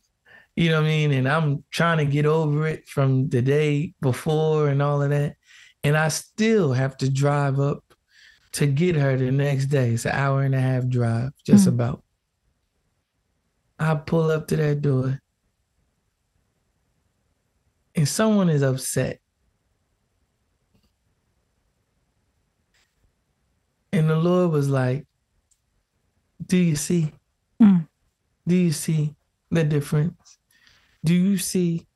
you know what I mean? And I'm trying to get over it from the day before and all of that. And I still have to drive up to get her the next day. It's an hour and a half drive, just mm. about. I pull up to that door and someone is upset. And the Lord was like, Do you see? Mm. Do you see the difference? Do you see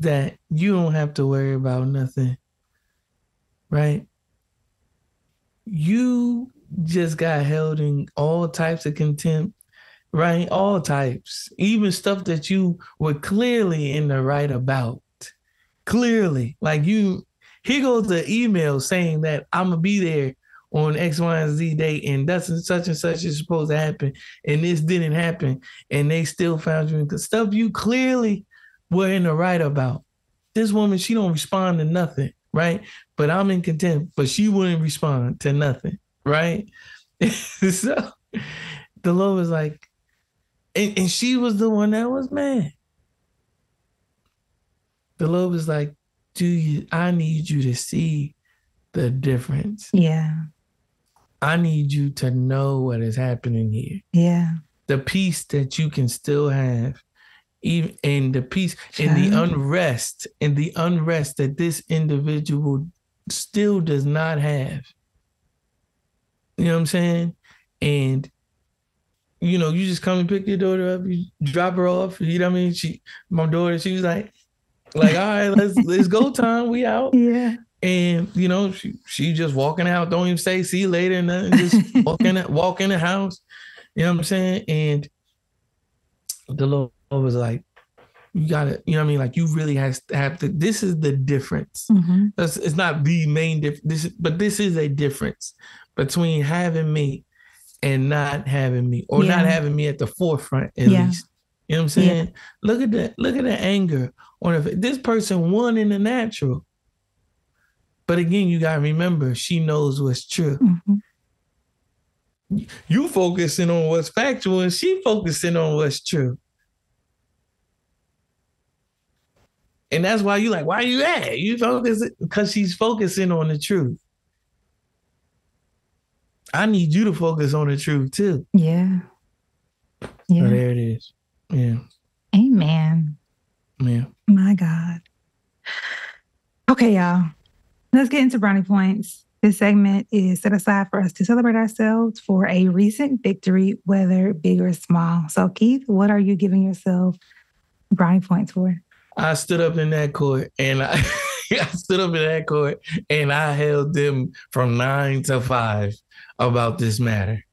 that you don't have to worry about nothing? Right? You just got held in all types of contempt, right? All types, even stuff that you were clearly in the right about. Clearly, like you, here goes the email saying that I'm gonna be there on X, Y, and Z date, and that's and such and such is supposed to happen, and this didn't happen, and they still found you in stuff you clearly were in the right about. This woman, she don't respond to nothing, right? But I'm in contempt, but she wouldn't respond to nothing, right? <laughs> so the Lord was like, and, and she was the one that was mad. The Lord was like, do you I need you to see the difference. Yeah. I need you to know what is happening here. Yeah. The peace that you can still have, even in the peace and the unrest and the unrest that this individual still does not have. You know what I'm saying? And you know, you just come and pick your daughter up, you drop her off. You know what I mean? She, my daughter, she was like, like, all right, let's let's go time. We out. <laughs> Yeah. And you know, she she just walking out, don't even say see you later, and nothing, just <laughs> walk in walk in the house. You know what I'm saying? And the Lord was like, you gotta, you know what I mean? Like you really has to have to. This is the difference. Mm-hmm. It's not the main difference, this, but this is a difference between having me and not having me, or yeah. not having me at the forefront at yeah. least. You know what I'm saying? Yeah. Look at that. Look at the anger on her. This person won in the natural. But again, you gotta remember, she knows what's true. Mm-hmm. You focusing on what's factual, and she focusing on what's true. And that's why you like, why are you at? You focus because she's focusing on the truth. I need you to focus on the truth too. Yeah. Yeah. So there it is. Yeah. Amen. Yeah. My God. Okay, y'all. Let's get into brownie points. This segment is set aside for us to celebrate ourselves for a recent victory, whether big or small. So, Keith, what are you giving yourself brownie points for? I stood up in that court and I, <laughs> I stood up in that court and I held them from nine to five about this matter.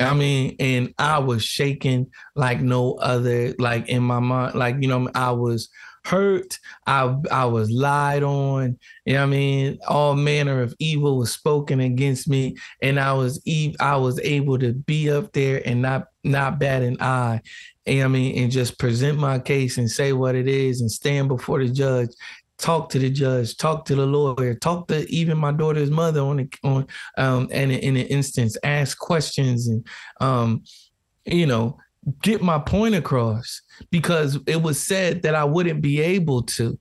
I mean, and I was shaking like no other, like in my mind, like, you know, I was hurt. I I was lied on. You know what I mean? All manner of evil was spoken against me. And I was I was able to be up there and not not bat an eye. I mean? And just present my case and say what it is and stand before the judge talk to the judge, talk to the lawyer, talk to even my daughter's mother on the, on um and in an instance, ask questions and um you know, get my point across because it was said that I wouldn't be able to.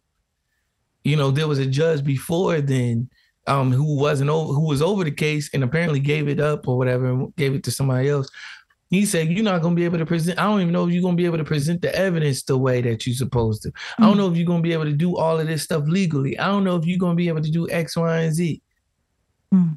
You know, there was a judge before then um, who wasn't over, who was over the case and apparently gave it up or whatever and gave it to somebody else. He said, You're not gonna be able to present. I don't even know if you're gonna be able to present the evidence the way that you're supposed to. Mm-hmm. I don't mm. know if you're gonna be able to do all of this stuff legally. I don't know if you're gonna be able to do X, Y, and Z. Mm-hmm.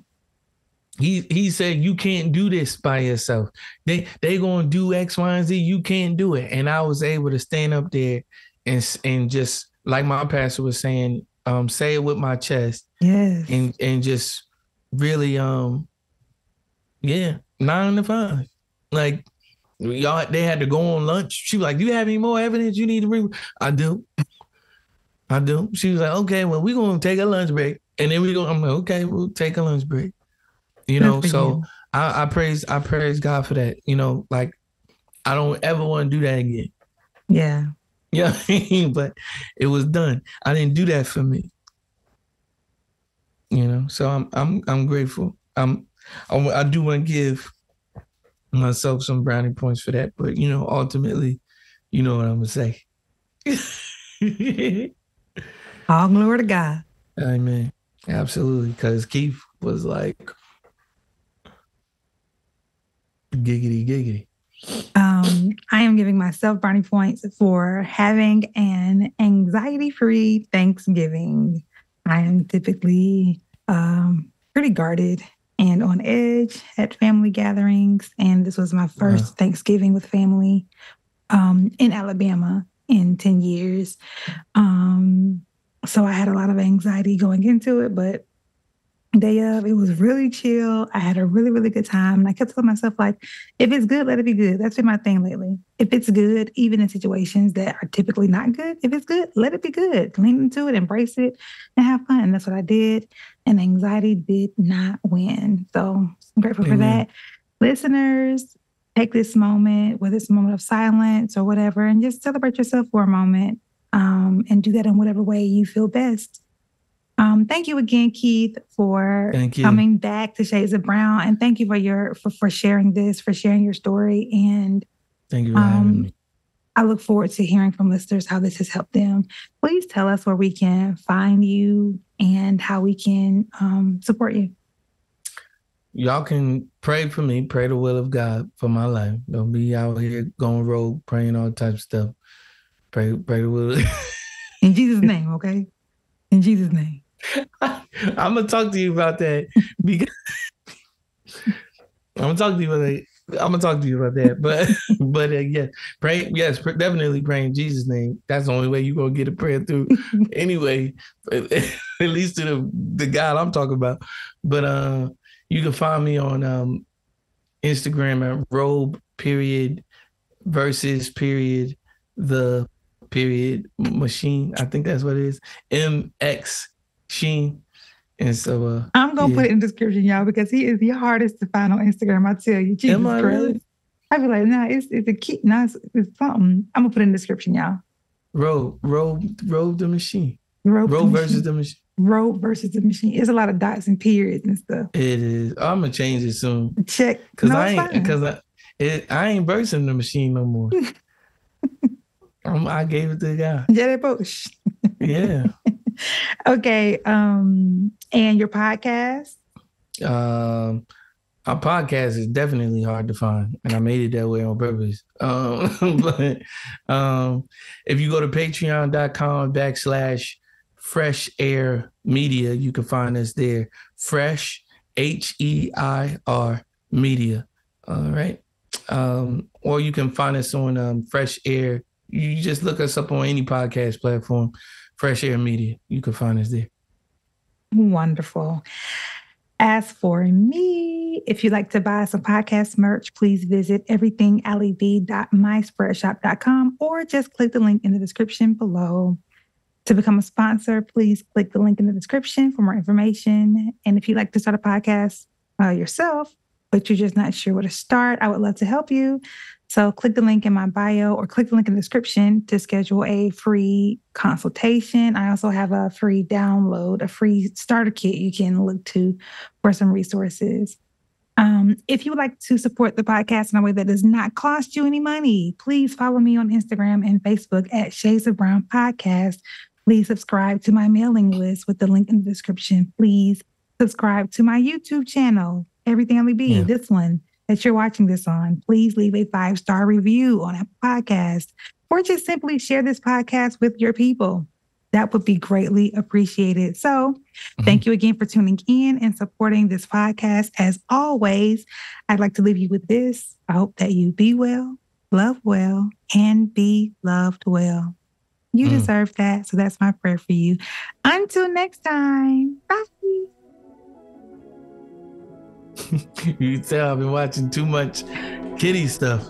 He he said you can't do this by yourself. They they gonna do X, Y, and Z. You can't do it. And I was able to stand up there and and just like my pastor was saying, um, say it with my chest. Yes. And and just really um yeah, nine to five. Like y'all they had to go on lunch. She was like, Do you have any more evidence you need to bring? I do. I do. She was like, okay, well, we're gonna take a lunch break. And then we go, I'm like, okay, we'll take a lunch break. You know, so you. I, I praise I praise God for that. You know, like I don't ever want to do that again. Yeah. Yeah, but it was done. I didn't do that for me. You know, so I'm I'm I'm grateful. I'm I, I do want to give myself some brownie points for that, but you know, ultimately, you know what I'm gonna say. <laughs> All glory to God. Amen. Absolutely, because Keith was like giggity giggity. Um, I am giving myself brownie points for having an anxiety-free Thanksgiving. I am typically um, pretty guarded and on edge at family gatherings. And this was my 1st uh-huh. Thanksgiving with family um, in Alabama in 10 years. Um, so I had a lot of anxiety going into it, but day of. It was really chill. I had a really, really good time. And I kept telling myself, like, if it's good, let it be good. That's been my thing lately. If it's good, even in situations that are typically not good, if it's good, let it be good. Lean into it, embrace it, and have fun. And that's what I did. And anxiety did not win. So I'm grateful Amen. for that. Listeners, take this moment, whether it's a moment of silence or whatever, and just celebrate yourself for a moment um, and do that in whatever way you feel best. Um, thank you again, Keith, for coming back to Shades of Brown, and thank you for your for, for sharing this, for sharing your story, and thank you for um, having me. I look forward to hearing from listeners how this has helped them. Please tell us where we can find you and how we can um, support you. Y'all can pray for me, pray the will of God for my life. Don't be out here going rogue, praying all types of stuff. Pray, pray the will. <laughs> In Jesus' name, okay? In Jesus' name. I'm gonna talk to you about that because I'm gonna talk to you about that. I'm gonna talk to you about that, but <laughs> but uh, yeah, pray. Yes, definitely pray in Jesus' name. That's the only way you're gonna get a prayer through. <laughs> anyway, <laughs> at least to the the God I'm talking about. But uh, you can find me on um, Instagram at robe period versus period the period machine. I think that's what it is. MX Sheen. And so uh, I'm gonna yeah. put it in the description, y'all, because he is the hardest to find on Instagram. I tell you, Jesus Am I Christ. Really? I be like, nah, it's it's a key, nah, it's, it's something. I'm gonna put it in the description, y'all. Row, row, row the machine. The versus machine. the machine. Row versus the machine. It's a lot of dots and periods and stuff. It is. I'm gonna change it soon. Check. Cause no, I ain't because I it, I ain't versing the machine no more. <laughs> I gave it to the guy. Yeah, Bush. <laughs> yeah. <laughs> okay. Um, and your podcast? Um, our podcast is definitely hard to find, and I made it that way on purpose. <laughs> Um, but um, if you go to patreon.com backslash fresh heir media, you can find us there. Fresh H E I R media. All right. Um, or you can find us on um, Fresh Heir. You just look us up on any podcast platform. Fresh Heir Media. You can find us there. Wonderful. As for me, if you'd like to buy some podcast merch, please visit everythingalleyv.myspreadshop.com or just click the link in the description below. To become a sponsor, please click the link in the description for more information. And if you'd like to start a podcast uh, yourself, but you're just not sure where to start, I would love to help you. So click the link in my bio or click the link in the description to schedule a free consultation. I also have a free download, a free starter kit you can look to for some resources. Um, if you would like to support the podcast in a way that does not cost you any money, please follow me on Instagram and Facebook at Shades of Brown Podcast. Please subscribe to my mailing list with the link in the description. Please subscribe to my YouTube channel, Everything Only Be, yeah. this one that you're watching this on. Please leave a five star review on a podcast or just simply share this podcast with your people. That would be greatly appreciated. So, mm-hmm. thank you again for tuning in and supporting this podcast. As always, I'd like to leave you with this. I hope that you be well, love well, and be loved well. You mm. deserve that. So, that's my prayer for you. Until next time, bye. <laughs> you tell I've been watching too much kitty stuff.